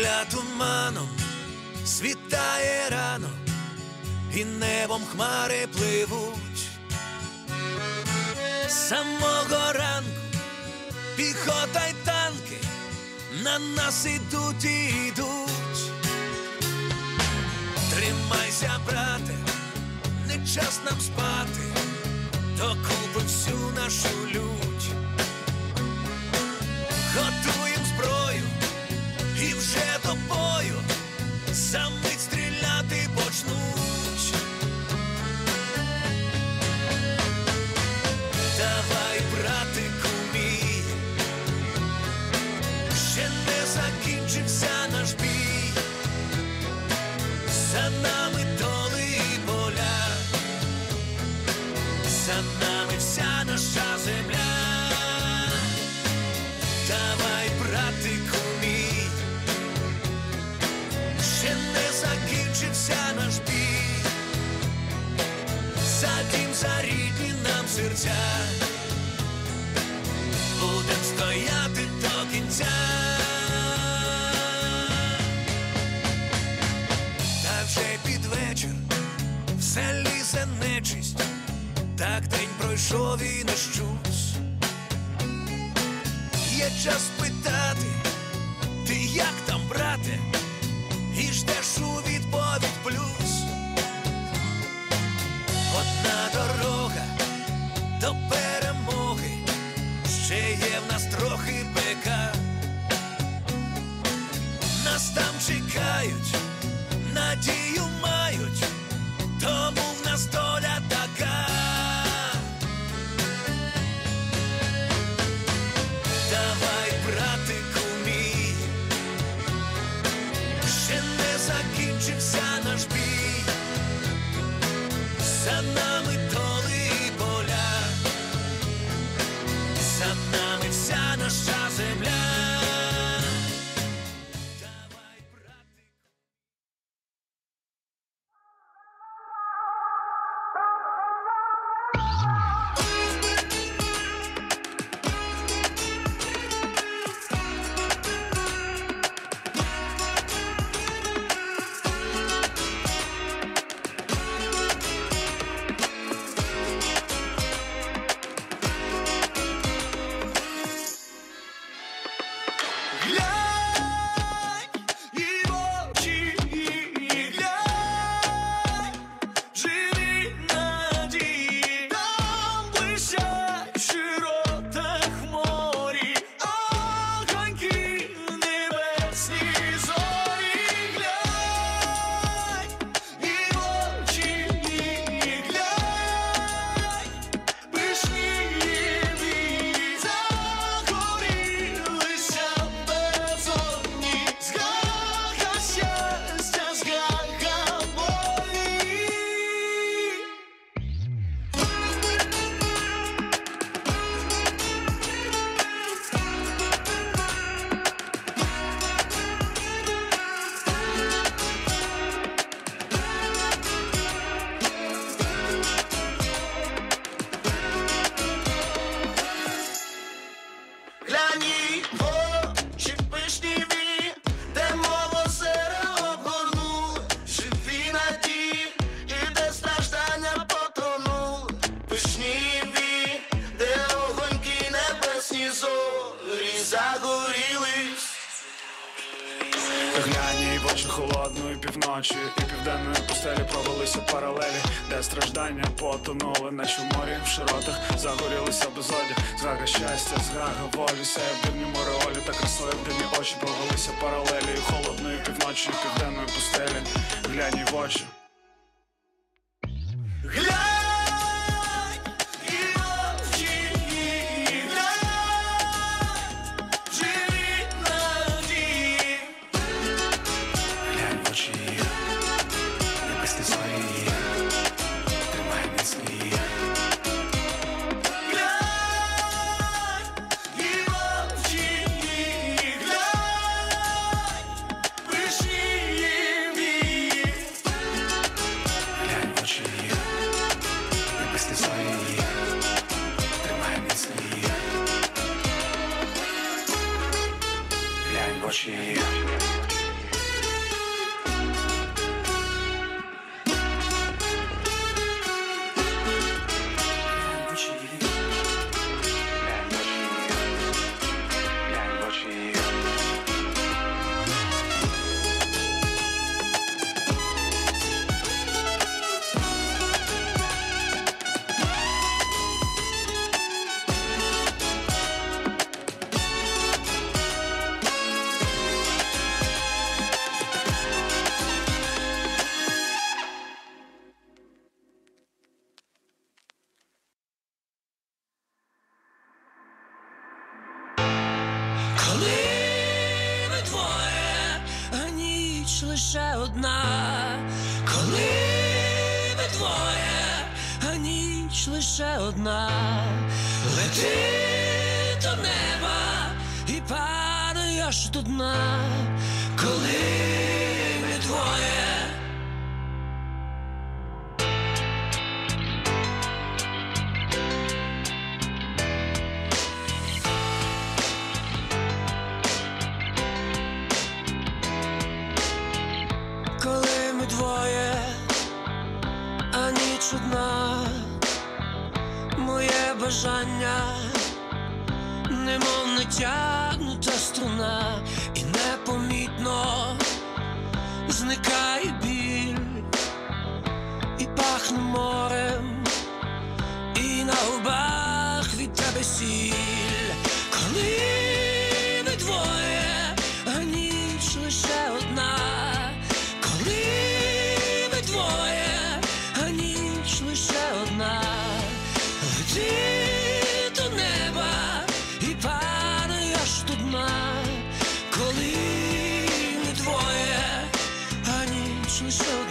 Поля туманом світає рано, і небом хмари пливуть. Самого ранку піхота й танки на нас ідуть і йдуть. Тримайся, брате, не час нам спати, докупи всю нашу лють. Серця, будем стояти до кінця. Та вже під вечір все лізе нечисть, так день пройшов і не щусь. Є час листя зграга волі, сяє в дивні мореолі та красою в дивні очі, богалися паралелі нема, коли не двоє, а ніч лише.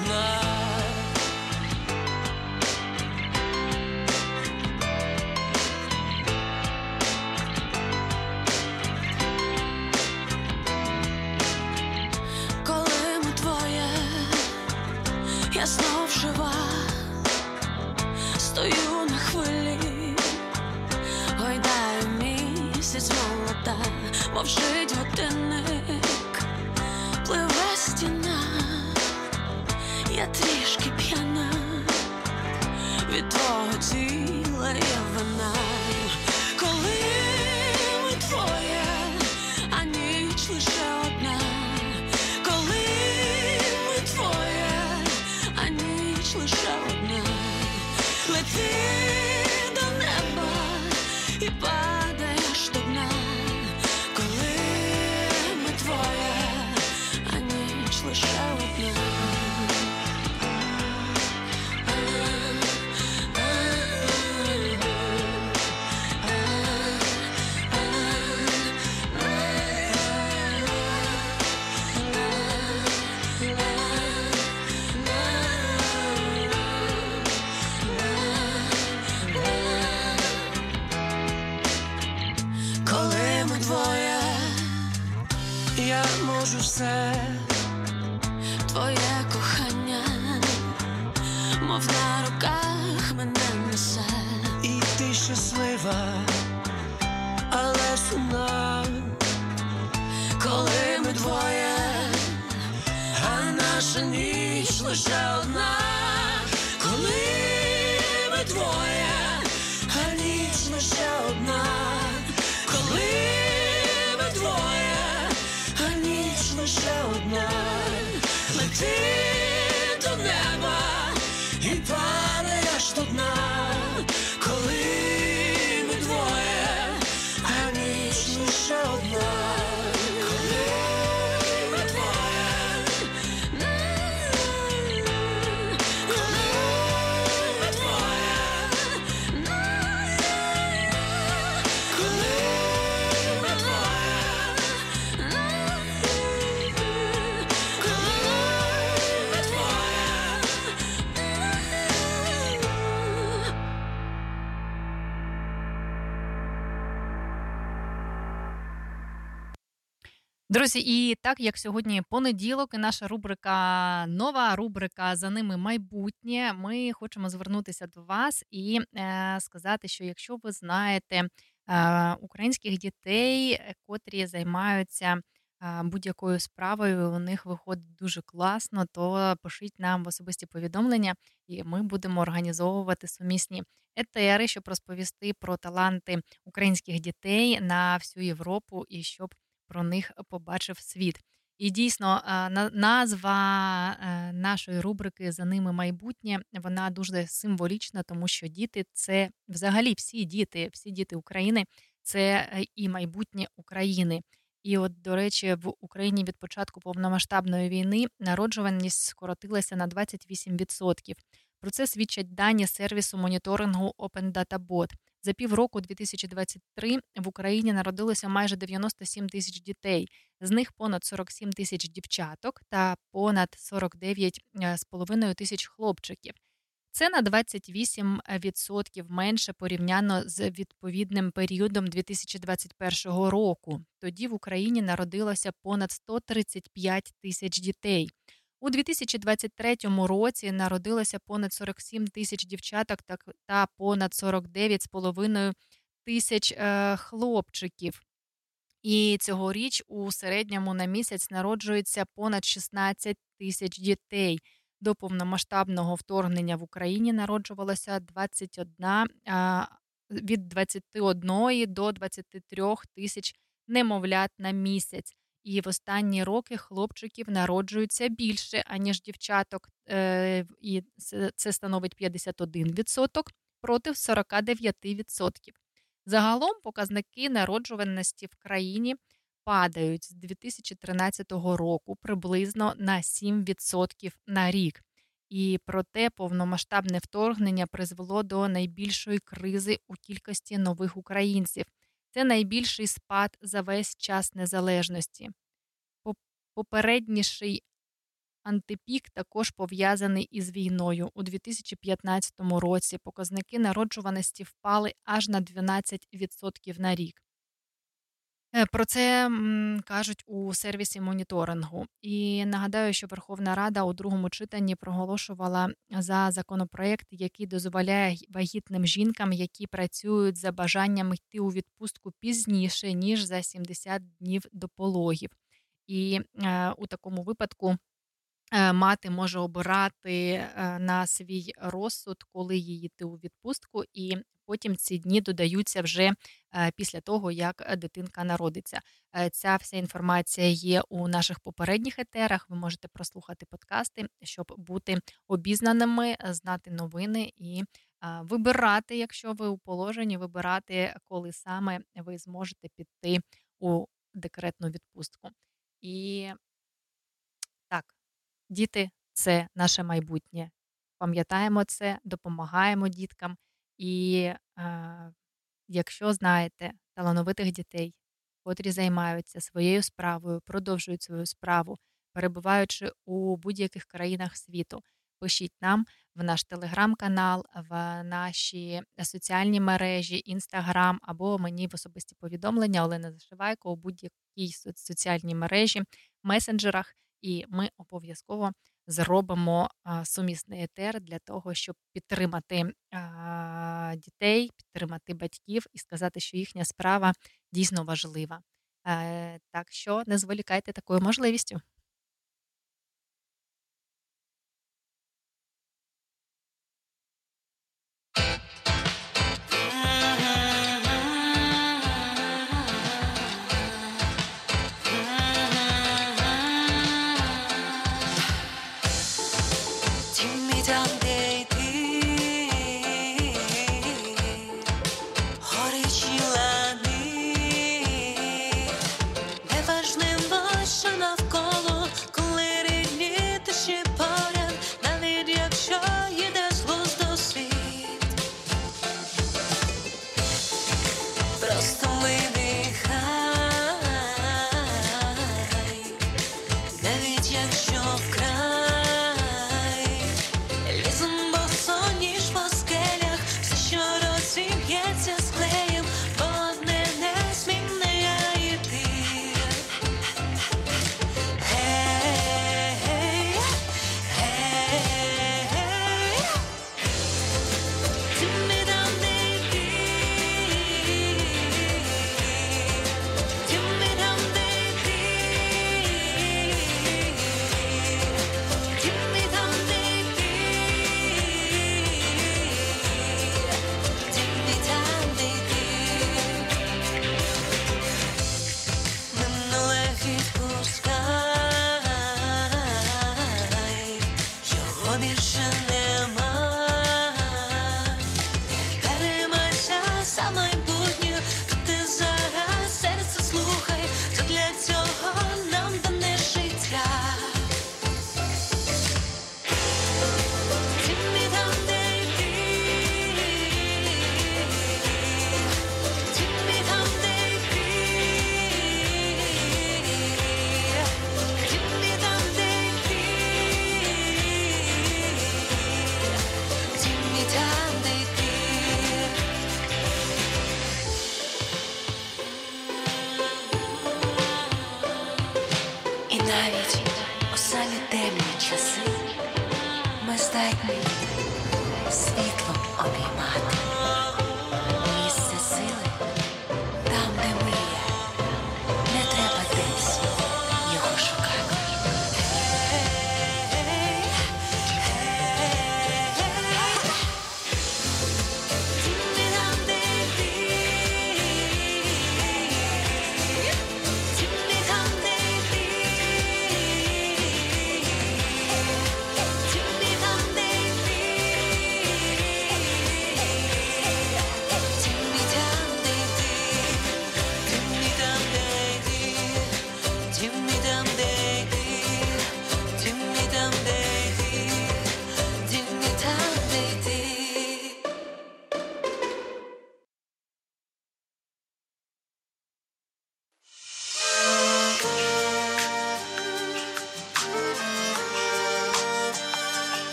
Друзі, і так як сьогодні понеділок, і наша рубрика, нова рубрика за ними майбутнє. Ми хочемо звернутися до вас і е, сказати, що якщо ви знаєте е, українських дітей, котрі займаються е, будь-якою справою, у них виходить дуже класно, то пишіть нам в особисті повідомлення, і ми будемо організовувати сумісні етери, щоб розповісти про таланти українських дітей на всю Європу і щоб про них побачив світ. І дійсно, назва е, нашої рубрики за ними майбутнє вона дуже символічна, тому що діти це взагалі всі діти, всі діти України це е, і майбутнє України. І от, до речі, в Україні від початку повномасштабної війни народжуваність скоротилася на 28%. Про це свідчать дані сервісу моніторингу Open. За півроку 2023 в Україні народилося майже 97 тисяч дітей, з них понад 47 тисяч дівчаток та понад 49,5 тисяч хлопчиків. Це на 28% менше порівняно з відповідним періодом 2021 року. Тоді в Україні народилося понад 135 тисяч дітей. У 2023 році народилося понад 47 тисяч дівчаток та- понад 49,5 тисяч е, хлопчиків. І цьогоріч у середньому на місяць народжується понад 16 тисяч дітей. До повномасштабного вторгнення в Україні народжувалося 21, а, від 21 до 23 тисяч немовлят на місяць. І в останні роки хлопчиків народжується більше, аніж дівчаток, е, і це- становить 51% проти 49%. Загалом показники народжуваності в країні падають з 2013 року приблизно на 7% на рік. І проте повномасштабне вторгнення призвело до найбільшої кризи у кількості нових українців. Це найбільший спад за весь час незалежності. Попередніший антипік також пов'язаний із війною. У 2015 році показники народжуваності впали аж на 12% на рік. Е, Про це кажуть у сервісі моніторингу. І нагадаю, що Верховна Рада у другому читанні проголошувала за законопроект, який дозволяє вагітним жінкам, які працюють за бажанням йти у відпустку пізніше ніж за 70 днів до пологів. І е, у такому випадку. Е, Мати може обирати е, на свій розсуд, коли їй йти у відпустку, і потім ці дні додаються вже е, після того, як дитинка народиться. Ця вся інформація є у наших попередніх етерах. Ви можете прослухати подкасти, щоб бути обізнаними, знати новини і вибирати, якщо ви у положенні, вибирати, коли саме ви зможете піти у декретну відпустку. І діти це наше майбутнє. Пам'ятаємо це, допомагаємо діткам. І е, якщо знаєте талановитих дітей, котрі займаються своєю справою, продовжують свою справу, перебуваючи у будь-яких країнах світу, пишіть нам в наш телеграм-канал, в наші соціальні мережі, інстаграм або мені в особисті повідомлення Олена Зашивайко у будь-якій соціальній мережі, месенджерах, і ми обов'язково зробимо сумісний етер для того, щоб підтримати дітей, підтримати батьків і сказати, що їхня справа дійсно важлива. Е, Так що не зволікайте такою можливістю.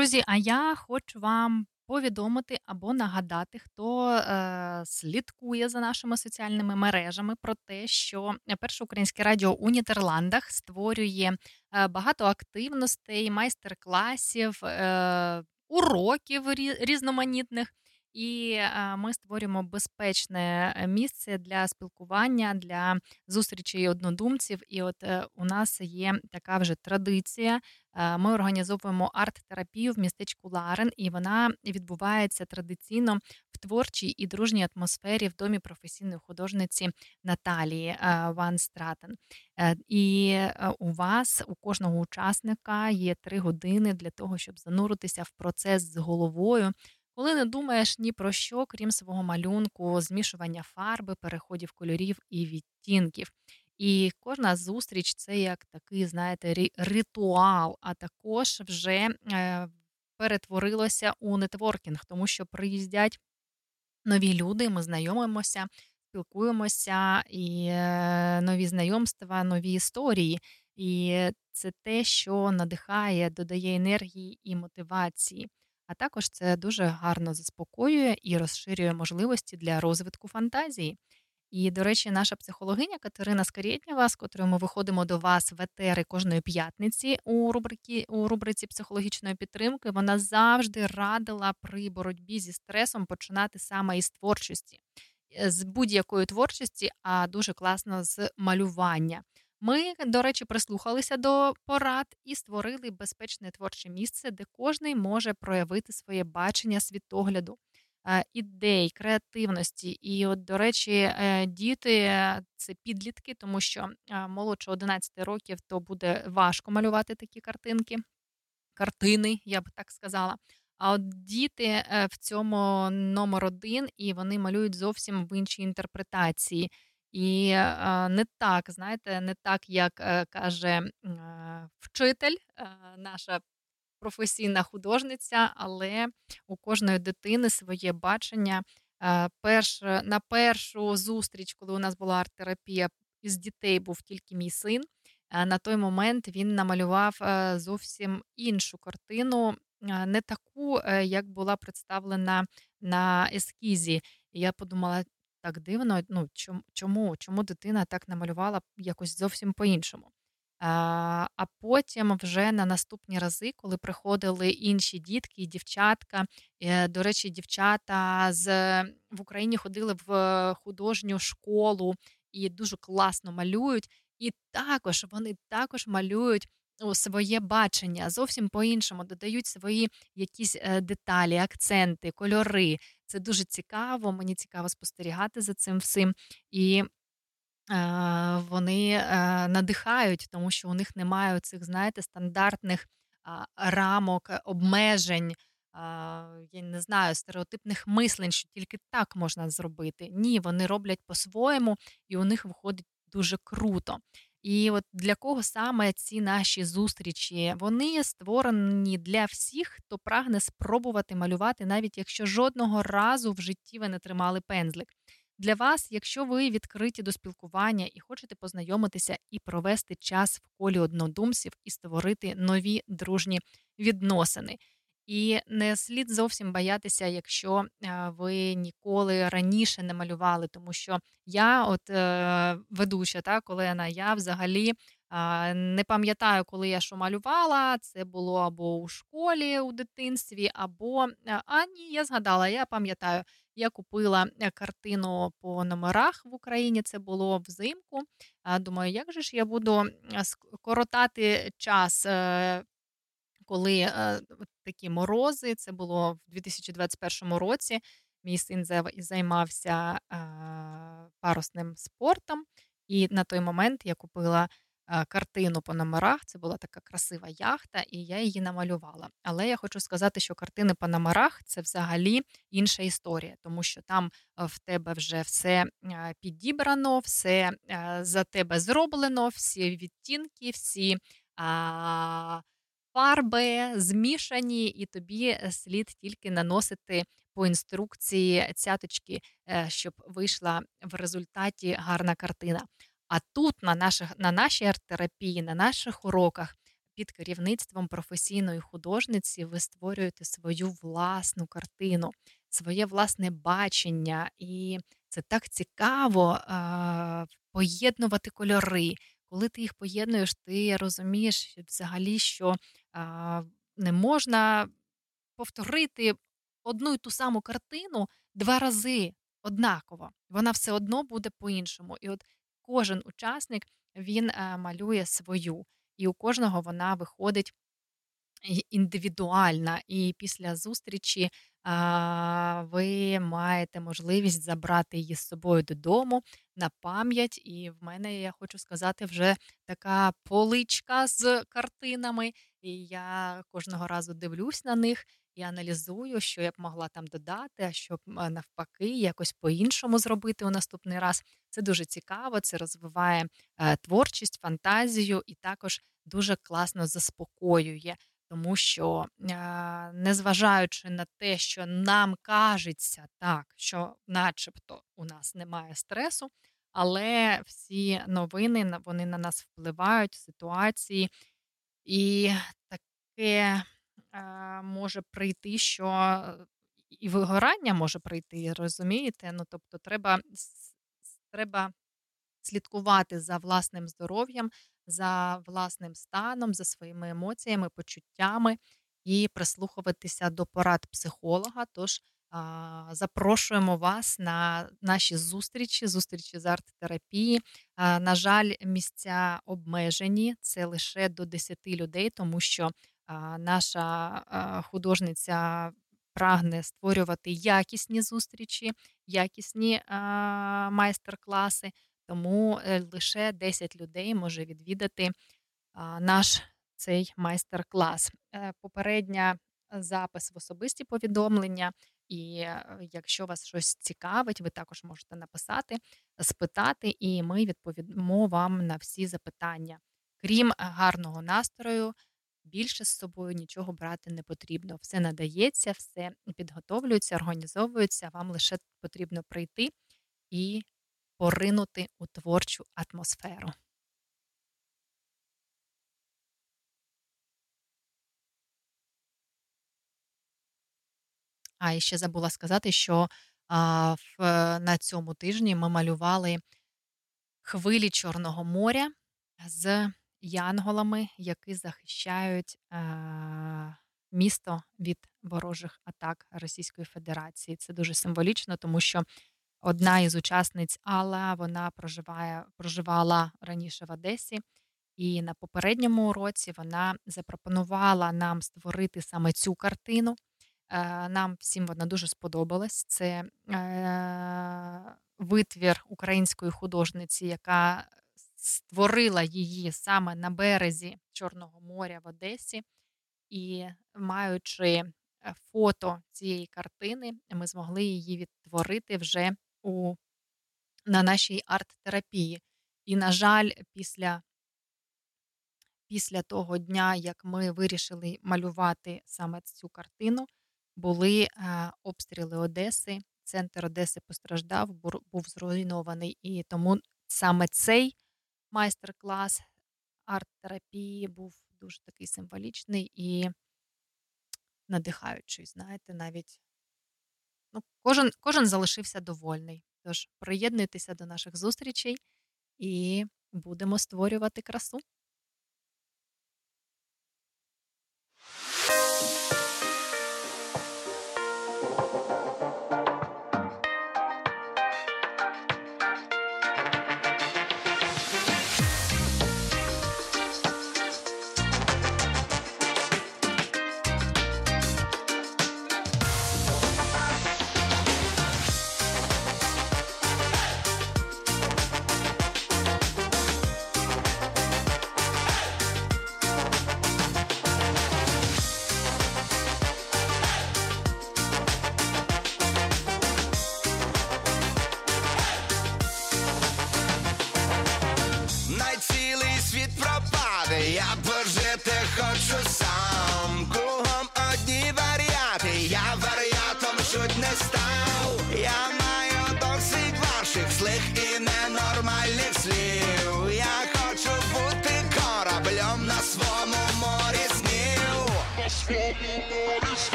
Друзі, а я хочу вам повідомити або нагадати, хто е, слідкує за нашими соціальними мережами про те, що перше українське радіо у Нідерландах створює е, багато активностей, майстер-класів, е, уроків рі- різноманітних. І ми створюємо безпечне е, місце для спілкування, для зустрічей однодумців. І от е, у нас є така вже традиція. Е, Ми організовуємо арт-терапію в містечку Ларен, і вона відбувається традиційно в творчій і дружній атмосфері в домі професійної художниці Наталії е, Ван Стратен. І у вас, у кожного учасника, є три години для того, щоб зануритися в процес з головою. Коли не думаєш ні про що, крім свого малюнку, змішування фарби, переходів кольорів і відтінків. І кожна зустріч це як такий, знаєте, ритуал, а також вже е, перетворилося у нетворкінг, тому що приїздять нові люди, ми знайомимося, спілкуємося, і е, нові знайомства, нові історії. І це те, що надихає, додає енергії і мотивації. А також це дуже гарно заспокоює і розширює можливості для розвитку фантазії. І, до речі, наша психологиня Катерина Скарєтнєва, з котрою ми виходимо до вас в етери кожної п'ятниці у рубриці, у рубриці психологічної підтримки, вона завжди радила при боротьбі зі стресом починати саме із творчості, з будь-якої творчості, а дуже класно з малювання. Ми, до речі, прислухалися до порад і створили безпечне творче місце, де кожний може проявити своє бачення світогляду, е, ідей, креативності. І, от, до речі, е, діти це підлітки, тому що е, молодше 11 років то буде важко малювати такі картинки, картини, я б так сказала. А от діти в цьому номер один, і вони малюють зовсім в іншій інтерпретації. І е, не так, знаєте, не так, як е, каже е, вчитель, е, наша професійна художниця, але у кожної дитини своє бачення. Е, перш, на першу зустріч, коли у нас була арт-терапія із дітей, був тільки мій син. на той момент він намалював зовсім іншу картину, не таку, як була представлена на ескізі. Я подумала, так дивно, ну чому чому дитина так намалювала якось зовсім по-іншому. А потім вже на наступні рази, коли приходили інші дітки і дівчатка. Е, до речі, дівчата з в Україні ходили в художню школу і дуже класно малюють. І також вони також малюють своє бачення зовсім по-іншому, додають свої якісь е, деталі, акценти, кольори. Це дуже цікаво. Мені цікаво спостерігати за цим всім. І вони надихають, тому що у них немає цих, знаєте, стандартних рамок, обмежень. Я не знаю, стереотипних мислень, що тільки так можна зробити. Ні, вони роблять по-своєму, і у них виходить дуже круто. І от для кого саме ці наші зустрічі? Вони створені для всіх, хто прагне спробувати малювати, навіть якщо жодного разу в житті ви не тримали пензлик. Для вас, якщо ви відкриті до спілкування і хочете познайомитися і провести час в колі однодумців і створити нові дружні відносини. І не слід зовсім боятися, якщо ви ніколи раніше не малювали, тому що я, от е, ведуча, так, Олена, я взагалі не пам'ятаю, коли я що малювала. Це було або у школі у дитинстві, або а ні, я згадала, я пам'ятаю, я купила е, картину по номерах в Україні. Це було взимку. Думаю, як же ж я буду скоротати час, е, коли е, такі морози. Це було в 2021 році. Мій син займався парусним спортом, і на той момент я купила картину по номерах. Це була така красива яхта, і я її намалювала. Але я хочу сказати, що картини по номерах це взагалі інша історія, тому що там в тебе вже все підібрано, все за тебе зроблено, всі відтінки, всі. Фарби змішані, і тобі е, слід тільки наносити по інструкції цяточки, е, щоб вийшла в результаті гарна картина. А тут, на наших, на нашій арт-терапії, на наших уроках, під керівництвом професійної художниці, ви створюєте свою власну картину, своє власне бачення. І це так цікаво е- поєднувати кольори. Коли ти їх поєднуєш, ти розумієш взагалі, що не можна повторити одну і ту саму картину два рази однаково. Вона все одно буде по-іншому. І от кожен учасник він е, малює свою, і у кожного вона виходить індивідуальна. І після зустрічі ви маєте можливість забрати її з собою додому на пам'ять. І в мене я хочу сказати вже така поличка з картинами. І я кожного разу дивлюсь на них і аналізую, що я б могла там додати, а щоб навпаки якось по-іншому зробити у наступний раз. Це дуже цікаво, це розвиває е, творчість, фантазію і також дуже класно заспокоює. Тому що, незважаючи на те, що нам кажеться так, що, начебто, у нас немає стресу, але всі новини вони на нас впливають, ситуації, і таке може прийти, що і вигорання може прийти, розумієте? Ну, тобто, треба, треба слідкувати за власним здоров'ям, за власним станом, за своїми емоціями, почуттями і прислухуватися до порад психолога. Тож запрошуємо вас на наші зустрічі, зустрічі з арт-терапії. На жаль, місця обмежені, це лише до 10 людей, тому що наша художниця прагне створювати якісні зустрічі, якісні майстер-класи, тому е, лише 10 людей може відвідати наш цей майстер-клас. Е, попередня запис в особисті повідомлення. І е, якщо вас щось цікавить, ви також можете написати, спитати, і ми відповімо вам на всі запитання. Крім гарного настрою, більше з собою нічого брати не потрібно. Все надається, все підготовлюється, організовується. Вам лише потрібно прийти і поринути у творчу атмосферу. А і ще забула сказати, що а, в, на цьому тижні ми малювали хвилі Чорного моря з янголами, які захищають а, місто від ворожих атак Російської Федерації. Це дуже символічно, тому що одна із учасниць Алла вона проживає, проживала раніше в Одесі. І на попередньому уроці вона запропонувала нам створити саме цю картину. Е, нам всім вона дуже сподобалась. Це е, витвір української художниці, яка створила її саме на березі Чорного моря в Одесі. І маючи е, фото цієї картини, ми змогли її відтворити вже у, на нашій арт-терапії. І, на жаль, після після того дня, як ми вирішили малювати саме цю картину, були е, обстріли Одеси. Центр Одеси постраждав, був зруйнований. І тому саме цей майстер-клас арт-терапії був дуже такий символічний і надихаючий. Знаєте, навіть ну, кожен, кожен залишився довольний. Тож приєднуйтеся до наших зустрічей і будемо створювати красу.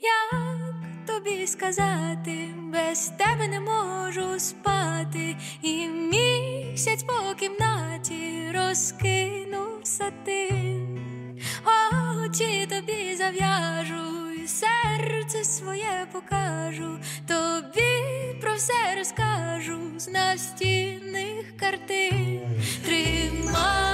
Як тобі сказати, без тебе не можу спати, і місяць по кімнаті розкинувся сатин, очі тобі зав'яжу, і серце своє покажу, тобі про все розкажу з настінних картин. Тримай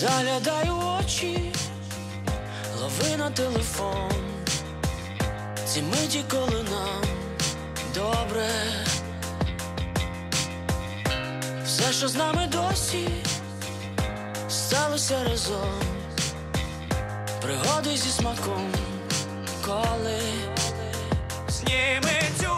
заглядаю очі, лови на телефон, ці миті, коли нам добре, все, що з нами досі, сталося разом, пригоди зі смаком, коли зніми цю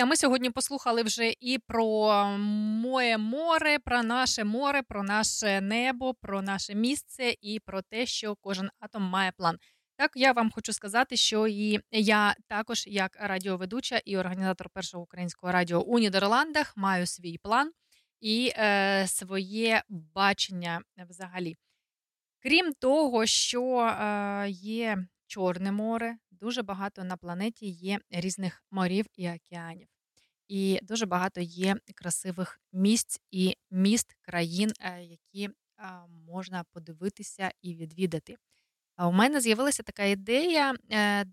А ми сьогодні послухали вже і про моє море, про наше море, про наше небо, про наше місце і про те, що кожен атом має план. Так, я вам хочу сказати, що і я також, як радіоведуча і організатор першого українського радіо у Нідерландах, маю свій план і е, своє бачення взагалі. Крім того, що е, є Чорне море, дуже багато на планеті є різних морів і океанів. І дуже багато є красивих місць і міст країн, е, які можна подивитися і відвідати. А у мене з'явилася така ідея е,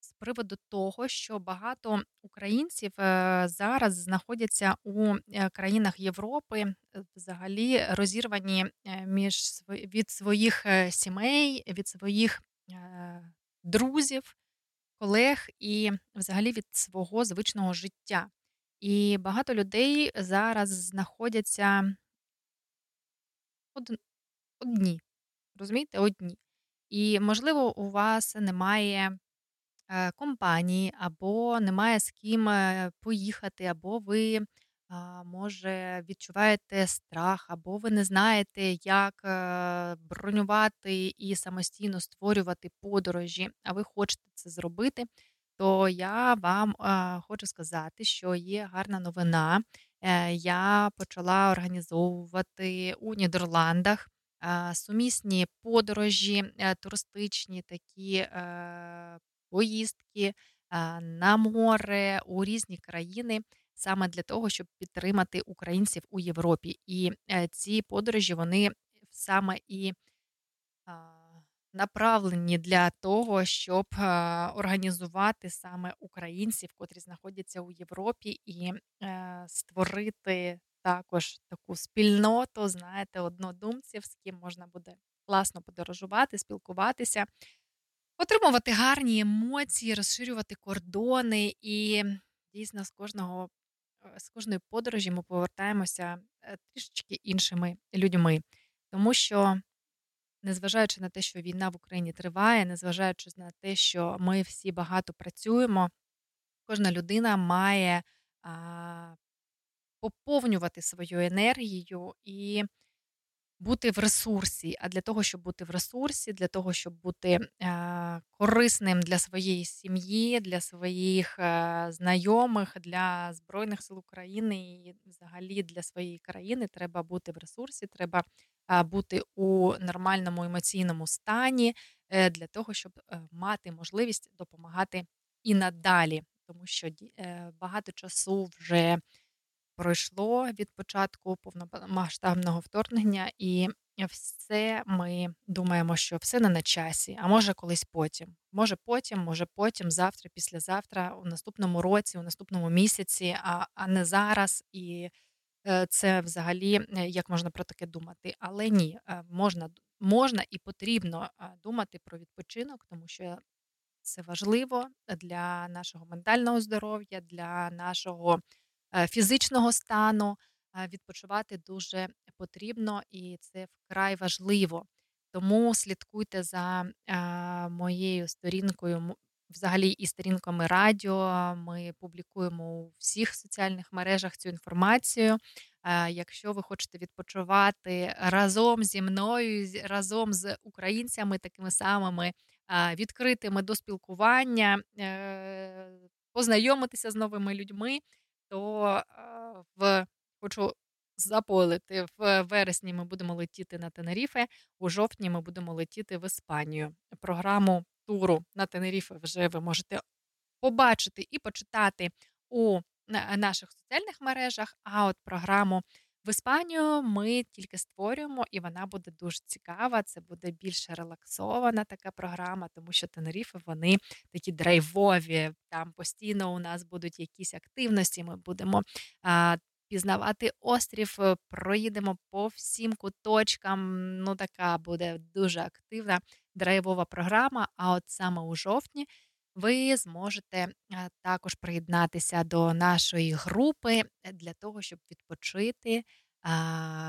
з приводу того, що багато українців е, зараз знаходяться у країнах Європи, взагалі розірвані між від своїх сімей, від своїх друзів, колег і взагалі від свого звичного життя. І багато людей зараз знаходяться од- одні. Розумієте, одні. І, можливо, у вас немає е, компанії, або немає з ким е, поїхати, або ви, може, відчуваєте страх, або ви не знаєте, як е, бронювати і самостійно створювати подорожі, а ви хочете це зробити, то я вам е, хочу сказати, що є гарна новина. Е, Я почала організовувати у Нідерландах сумісні подорожі, туристичні такі поїздки на море у різні країни. Саме для того, щоб підтримати українців у Європі, і е, ці подорожі вони саме і направлені для того, щоб організувати саме українців, котрі знаходяться у Європі, і е, створити також таку спільноту, знаєте, однодумців, з ким можна буде класно подорожувати, спілкуватися, отримувати гарні емоції, розширювати кордони. І дійсно з кожного з кожної подорожі ми повертаємося е, трішечки іншими людьми, тому що незважаючи на те, що війна в Україні триває, незважаючи на те, що ми всі багато працюємо, кожна людина має а, поповнювати свою енергію і бути в ресурсі. А для того, щоб бути в ресурсі, для того, щоб бути е, корисним для своєї сім'ї, для своїх е, знайомих, для Збройних сил України і взагалі для своєї країни, треба бути в ресурсі, треба е, бути у нормальному емоційному стані для того, щоб мати можливість допомагати і надалі, тому що багато часу вже пройшло від початку повномасштабного вторгнення, і все ми думаємо, що все не на часі, а може колись потім. Може потім, може потім, завтра, післязавтра, у наступному році, у наступному місяці, а, а не зараз. І е, це взагалі е, як можна про таке думати. Але ні, е, можна, можна і потрібно думати про відпочинок, тому що це важливо для нашого ментального здоров'я, для нашого фізичного стану. відпочивати дуже потрібно і це вкрай важливо. Тому слідкуйте за моєю сторінкою, взагалі і сторінками радіо. Ми публікуємо у всіх соціальних мережах цю інформацію. Якщо ви хочете відпочивати разом зі мною, разом з українцями, такими самими відкритими до спілкування, е, познайомитися з новими людьми, то в хочу запойлити в вересні. Ми будемо летіти на Тенеріфе. У жовтні ми будемо летіти в Іспанію. Програму туру на Тенеріфе вже ви можете побачити і почитати у наших соціальних мережах. А от програму в Іспанію ми тільки створюємо, і вона буде дуже цікава. Це буде більш релаксована така програма, тому що Тенеріфи вони такі драйвові. Там постійно у нас будуть якісь активності. Ми будемо а, пізнавати острів, е, проїдемо по всім куточкам. Ну, така буде дуже активна драйвова програма. А от саме у жовтні ви зможете е, також приєднатися до нашої групи для того, щоб відпочити,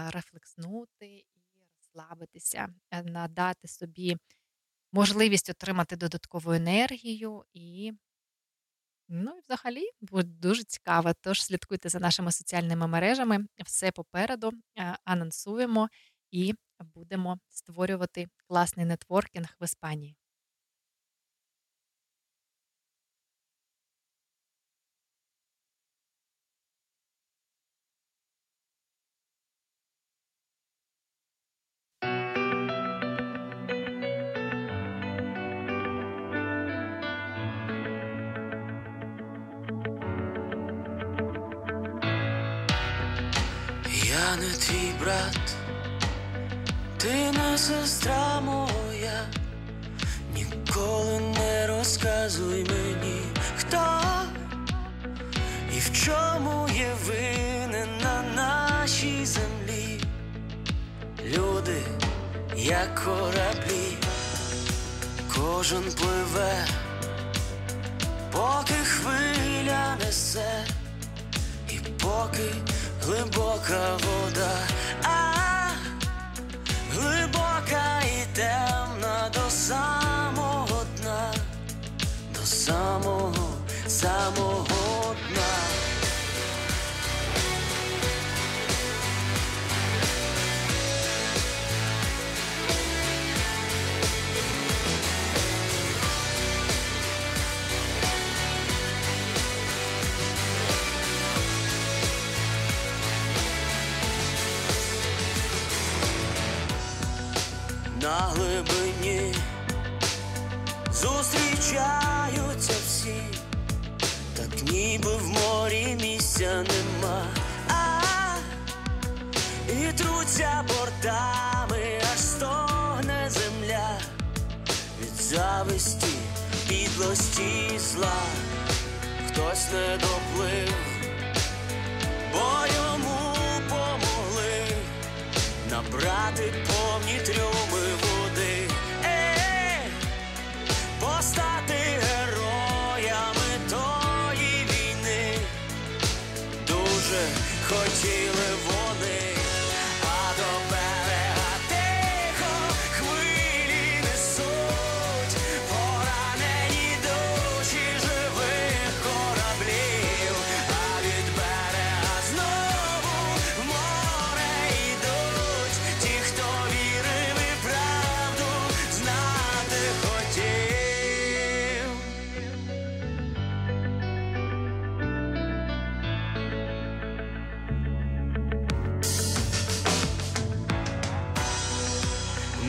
рефлекснути і розслабитися, е, надати собі можливість отримати додаткову енергію і Ну і взагалі буде дуже цікаво. Тож слідкуйте за нашими соціальними мережами. Все попереду е, анонсуємо і будемо створювати класний нетворкінг в Іспанії. Не твій брат, ти не сестра моя, ніколи не розказуй мені, хто і в чому є винен на нашій землі. Люди, як кораблі, кожен пливе, поки хвиля несе, і поки глибока вода, а глибока і темна до самого дна, до самого, самого на глибині зустрічаються всі, так ніби в морі місця нема, а і труться бортами, аж стогне земля. Від зависті, підлості зла, хтось не доплив, бо йому помогли набрати повні трюми води, постати героями тої війни, дуже хотіли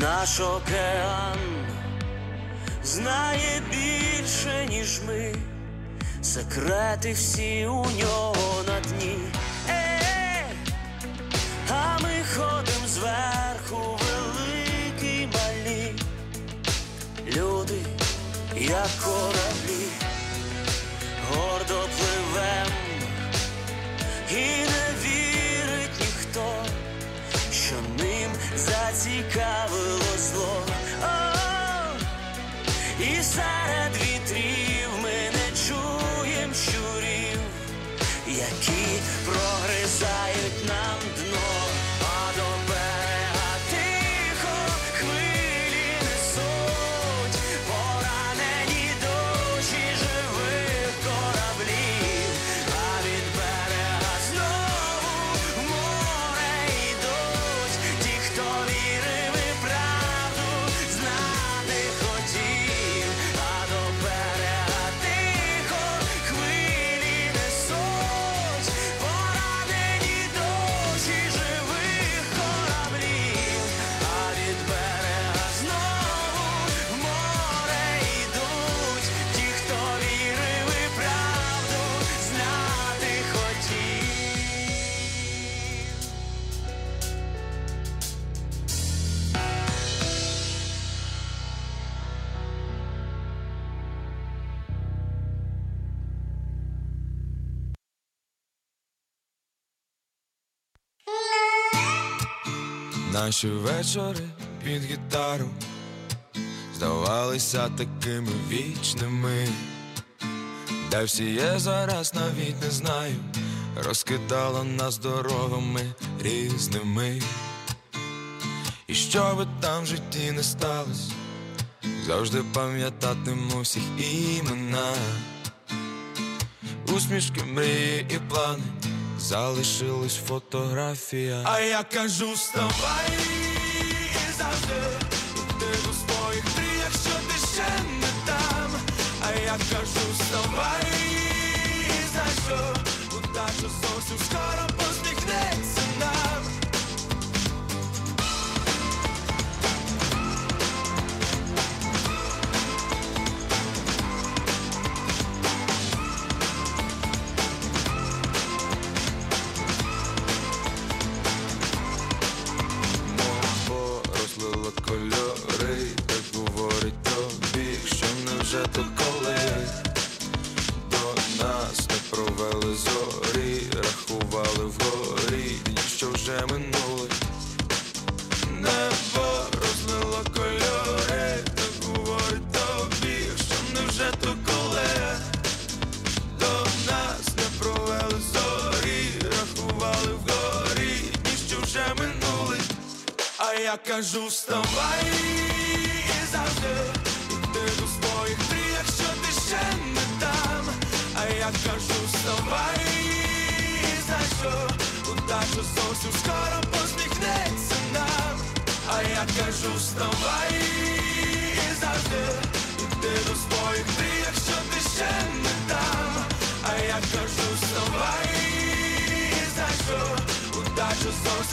Наш океан знає більше, ніж ми, секрети всі у нього на дні. Е, а ми ходим зверху, великі й малі, люди, як кораблі, Наші вечори під гітару здавалися такими вічними, де всі є зараз, навіть не знаю, розкидала нас дорогами різними. І що би там в житті не сталося, завжди пам'ятатиму всіх імена, усмішки, мрії і плани, залишилась фотографія. А я кажу, вставай і завжди ти у своїх мрій, якщо ти ще не там. А я кажу, вставай і за що удача зовсім скоро посміхнеться нам.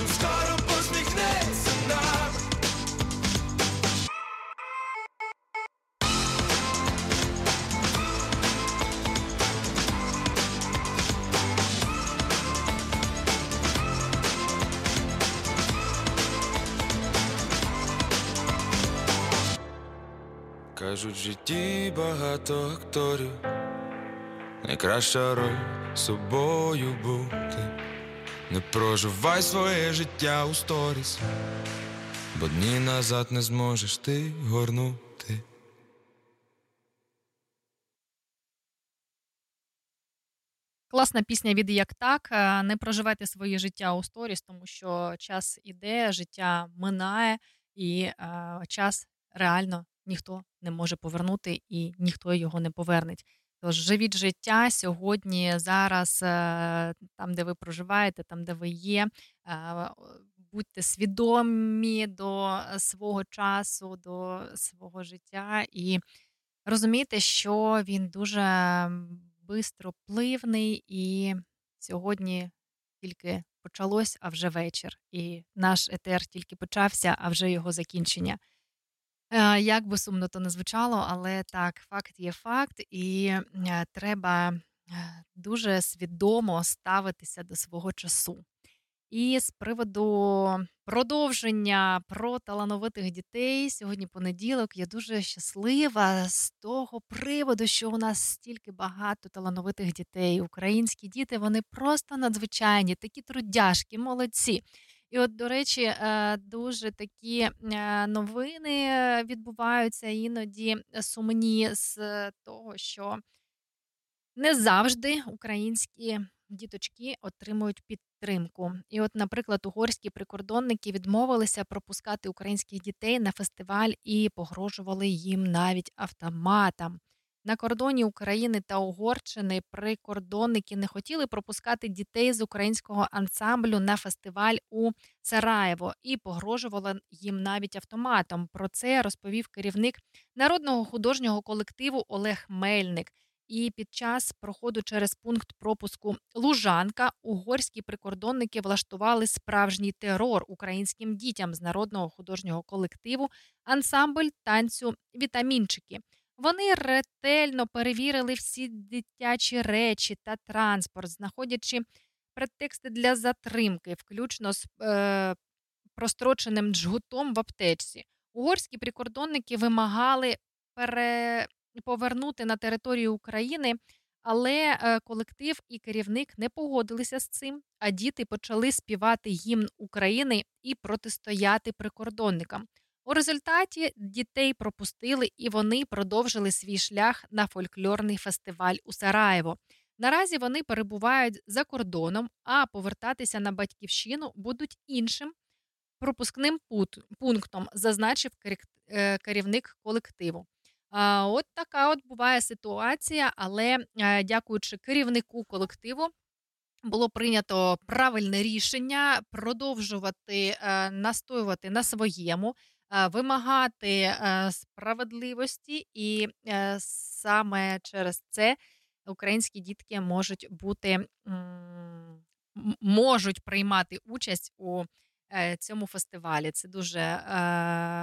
Скоро посміхнеться нам. Кажуть, в житті багато акторів, найкраща роль собою бути. Не проживай своє життя у сторіс, бо дні назад не зможеш ти горнути. Класна пісня від як так. Е, Не проживайте своє життя у сторіс, тому що час іде, життя минає, і е, час реально ніхто не може повернути і ніхто його не повернеть. Тож живіть життя сьогодні, зараз, е, там, де ви проживаєте, там, де ви є. е, Будьте свідомі до свого часу, до свого життя і розумійте, що він дуже бистропливний, і сьогодні тільки почалось, а вже вечір. І наш етер тільки почався, а вже його закінчення. Е, Як би сумно то не звучало, але так, факт є факт, і е, треба е, дуже свідомо ставитися до свого часу. І з приводу продовження про талановитих дітей сьогодні понеділок. Я дуже щаслива з того приводу, що у нас стільки багато талановитих дітей. Українські діти вони просто надзвичайні, такі трудяшки, молодці. І, от, до речі, е, дуже такі е, новини відбуваються іноді сумні з того, що не завжди українські діточки отримують підтримку. І, от, наприклад, угорські прикордонники відмовилися пропускати українських дітей на фестиваль і погрожували їм навіть автоматам. На кордоні України та Угорщини прикордонники не хотіли пропускати дітей з українського ансамблю на фестиваль у Сараєво і погрожували їм навіть автоматом. Про це розповів керівник народного художнього колективу Олег Мельник. І під час проходу через пункт пропуску Лужанка угорські прикордонники влаштували справжній терор українським дітям з народного художнього колективу ансамбль танцю Вітамінчики. Вони ретельно перевірили всі дитячі речі та транспорт, знаходячи претексти для затримки, включно з е, простроченим джгутом в аптечці. Угорські прикордонники вимагали пере... повернути на територію України Але е, колектив і керівник не погодилися з цим, а діти почали співати гімн України і протистояти прикордонникам. У результаті дітей пропустили і вони продовжили свій шлях на фольклорний фестиваль у Сараєво. Наразі вони перебувають за кордоном, а повертатися на батьківщину будуть іншим пропускним пунктом, зазначив е, керівник колективу. От така от буває ситуація, але е, дякуючи керівнику колективу, було прийнято правильне рішення продовжувати е, настоювати на своєму, вимагати е, справедливості, і е, саме через це українські дітки можуть бути можуть приймати участь у е, цьому фестивалі. Це дуже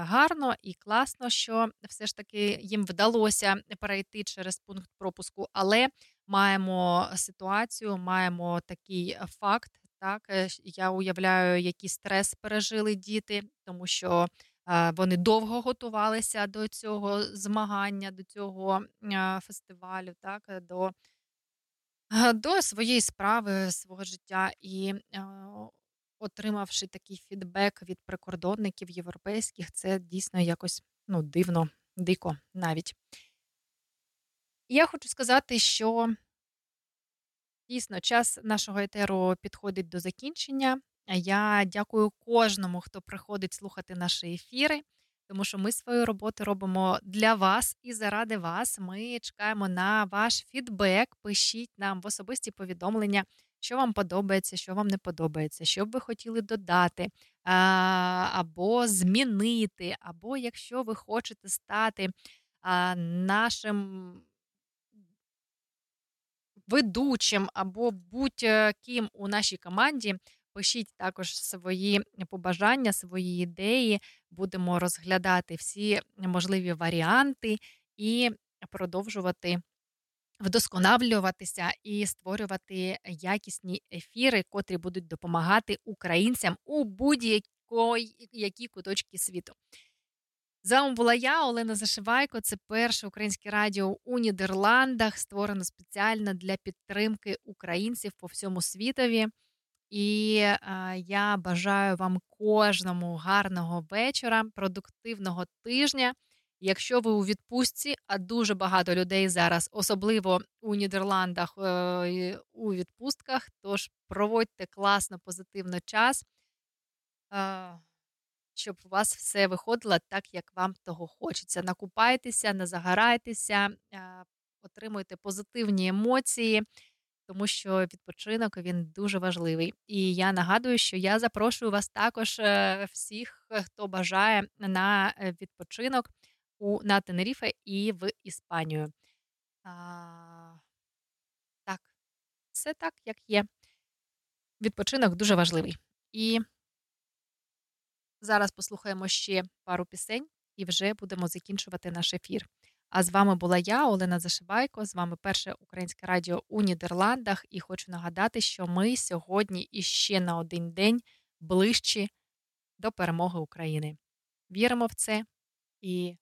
гарно і класно, що все ж таки їм вдалося перейти через пункт пропуску, але маємо ситуацію, маємо такий факт. Так, я уявляю, який стрес пережили діти, тому що вони довго готувалися до цього змагання, до цього е, фестивалю, так, е, до, е, до своєї справи, свого життя. І е, отримавши такий фідбек від прикордонників європейських, це дійсно якось ну, дивно, дико навіть. Я хочу сказати, що дійсно час нашого етеру підходить до закінчення. Я дякую кожному, хто приходить слухати наші ефіри, тому що ми свою роботу робимо для вас і заради вас. Ми чекаємо на ваш фідбек. Пишіть нам в особисті повідомлення, що вам подобається, що вам не подобається, що б ви хотіли додати або змінити, або якщо ви хочете стати нашим ведучим або будь-ким у нашій команді. Пишіть також свої побажання, свої ідеї. Будемо розглядати всі можливі варіанти і продовжувати вдосконалюватися і створювати якісні ефіри, котрі будуть допомагати українцям у будь-якій куточки світу. З була я, Олена Зашивайко. Це перше українське радіо у Нідерландах, створено спеціально для підтримки українців по всьому світові. І е, я бажаю вам кожному гарного вечора, продуктивного тижня. Якщо ви у відпустці, а дуже багато людей зараз, особливо у Нідерландах, е, у відпустках, тож проводьте класно, позитивно час. Е, щоб у вас все виходило так, як вам того хочеться. Накупайтеся, не загорайтеся, отримуйте позитивні емоції, тому що відпочинок він дуже важливий. І я нагадую, що я запрошую вас також е, всіх, хто бажає на е, відпочинок у на Тенеріфе і в Іспанію. А, так, все так, як є. Відпочинок дуже важливий. І Зараз послухаємо ще пару пісень і вже будемо закінчувати наш ефір. А з вами була я, Олена Зашибайко. З вами перше українське радіо у Нідерландах. І хочу нагадати, що ми сьогодні іще на один день ближчі до перемоги України. Віримо в це і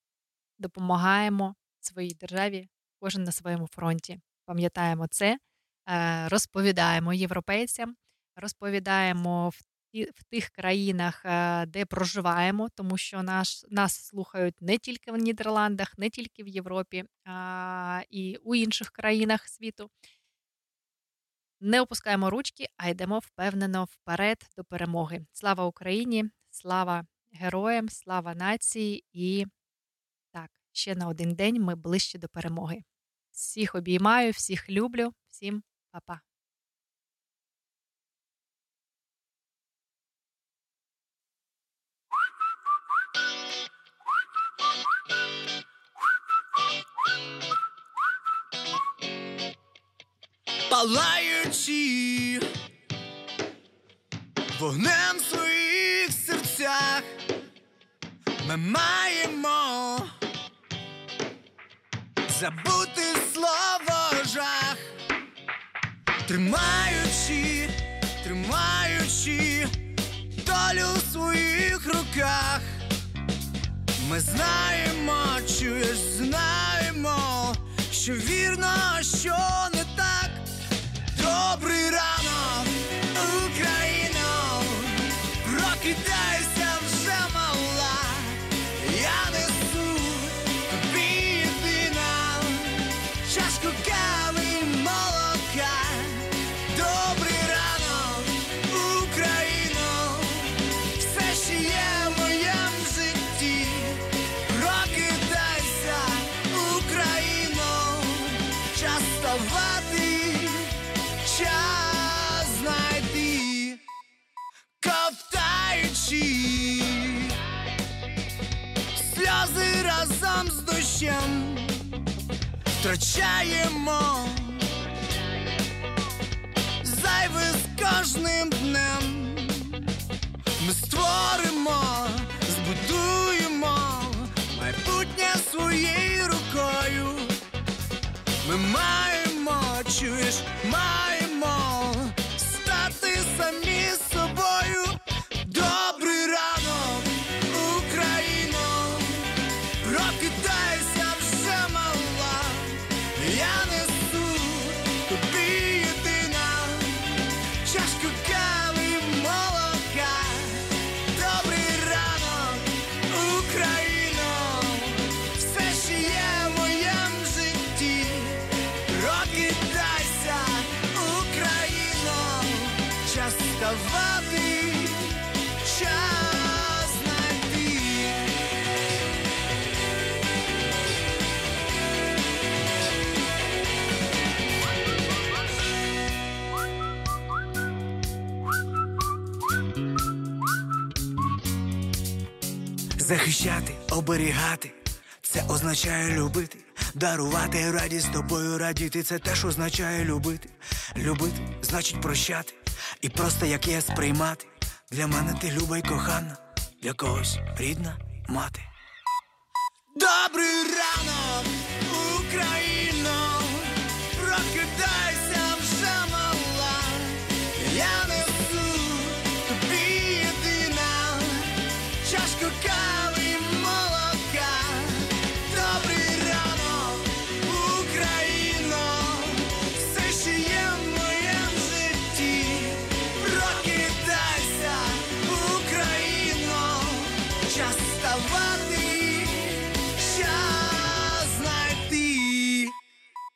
допомагаємо своїй державі, кожен на своєму фронті. Пам'ятаємо це, е, розповідаємо європейцям, розповідаємо в в тих країнах, е, де проживаємо, тому що наш, нас слухають не тільки в Нідерландах, не тільки в Європі, а і у інших країнах світу. Не опускаємо ручки, а йдемо впевнено вперед до перемоги. Слава Україні! Слава героям, слава нації! І так, ще на один день ми ближче до перемоги. Всіх обіймаю, всіх люблю, всім па-па. Палаючи вогнем в своїх серцях, ми маємо забути слово жах, тримаючи, тримаючи долю в своїх руках. Ми знаємо, чуєш, знаємо, що вірно, що не Добрий ранок, Україна! Втрачаємо зайве з кожним днем. Ми створимо, збудуємо майбутнє своєю рукою. Ми маємо, чуєш, маємо стати самі Захищати, оберігати, це означає любити, дарувати радість тобою радіти. Це теж означає любити. Любити значить прощати, і просто як є сприймати. Для мене ти люба й кохана, для когось рідна мати. Добрий ранок, Україно, прокидайся вже мала. Я несу тобі єдина чашку кави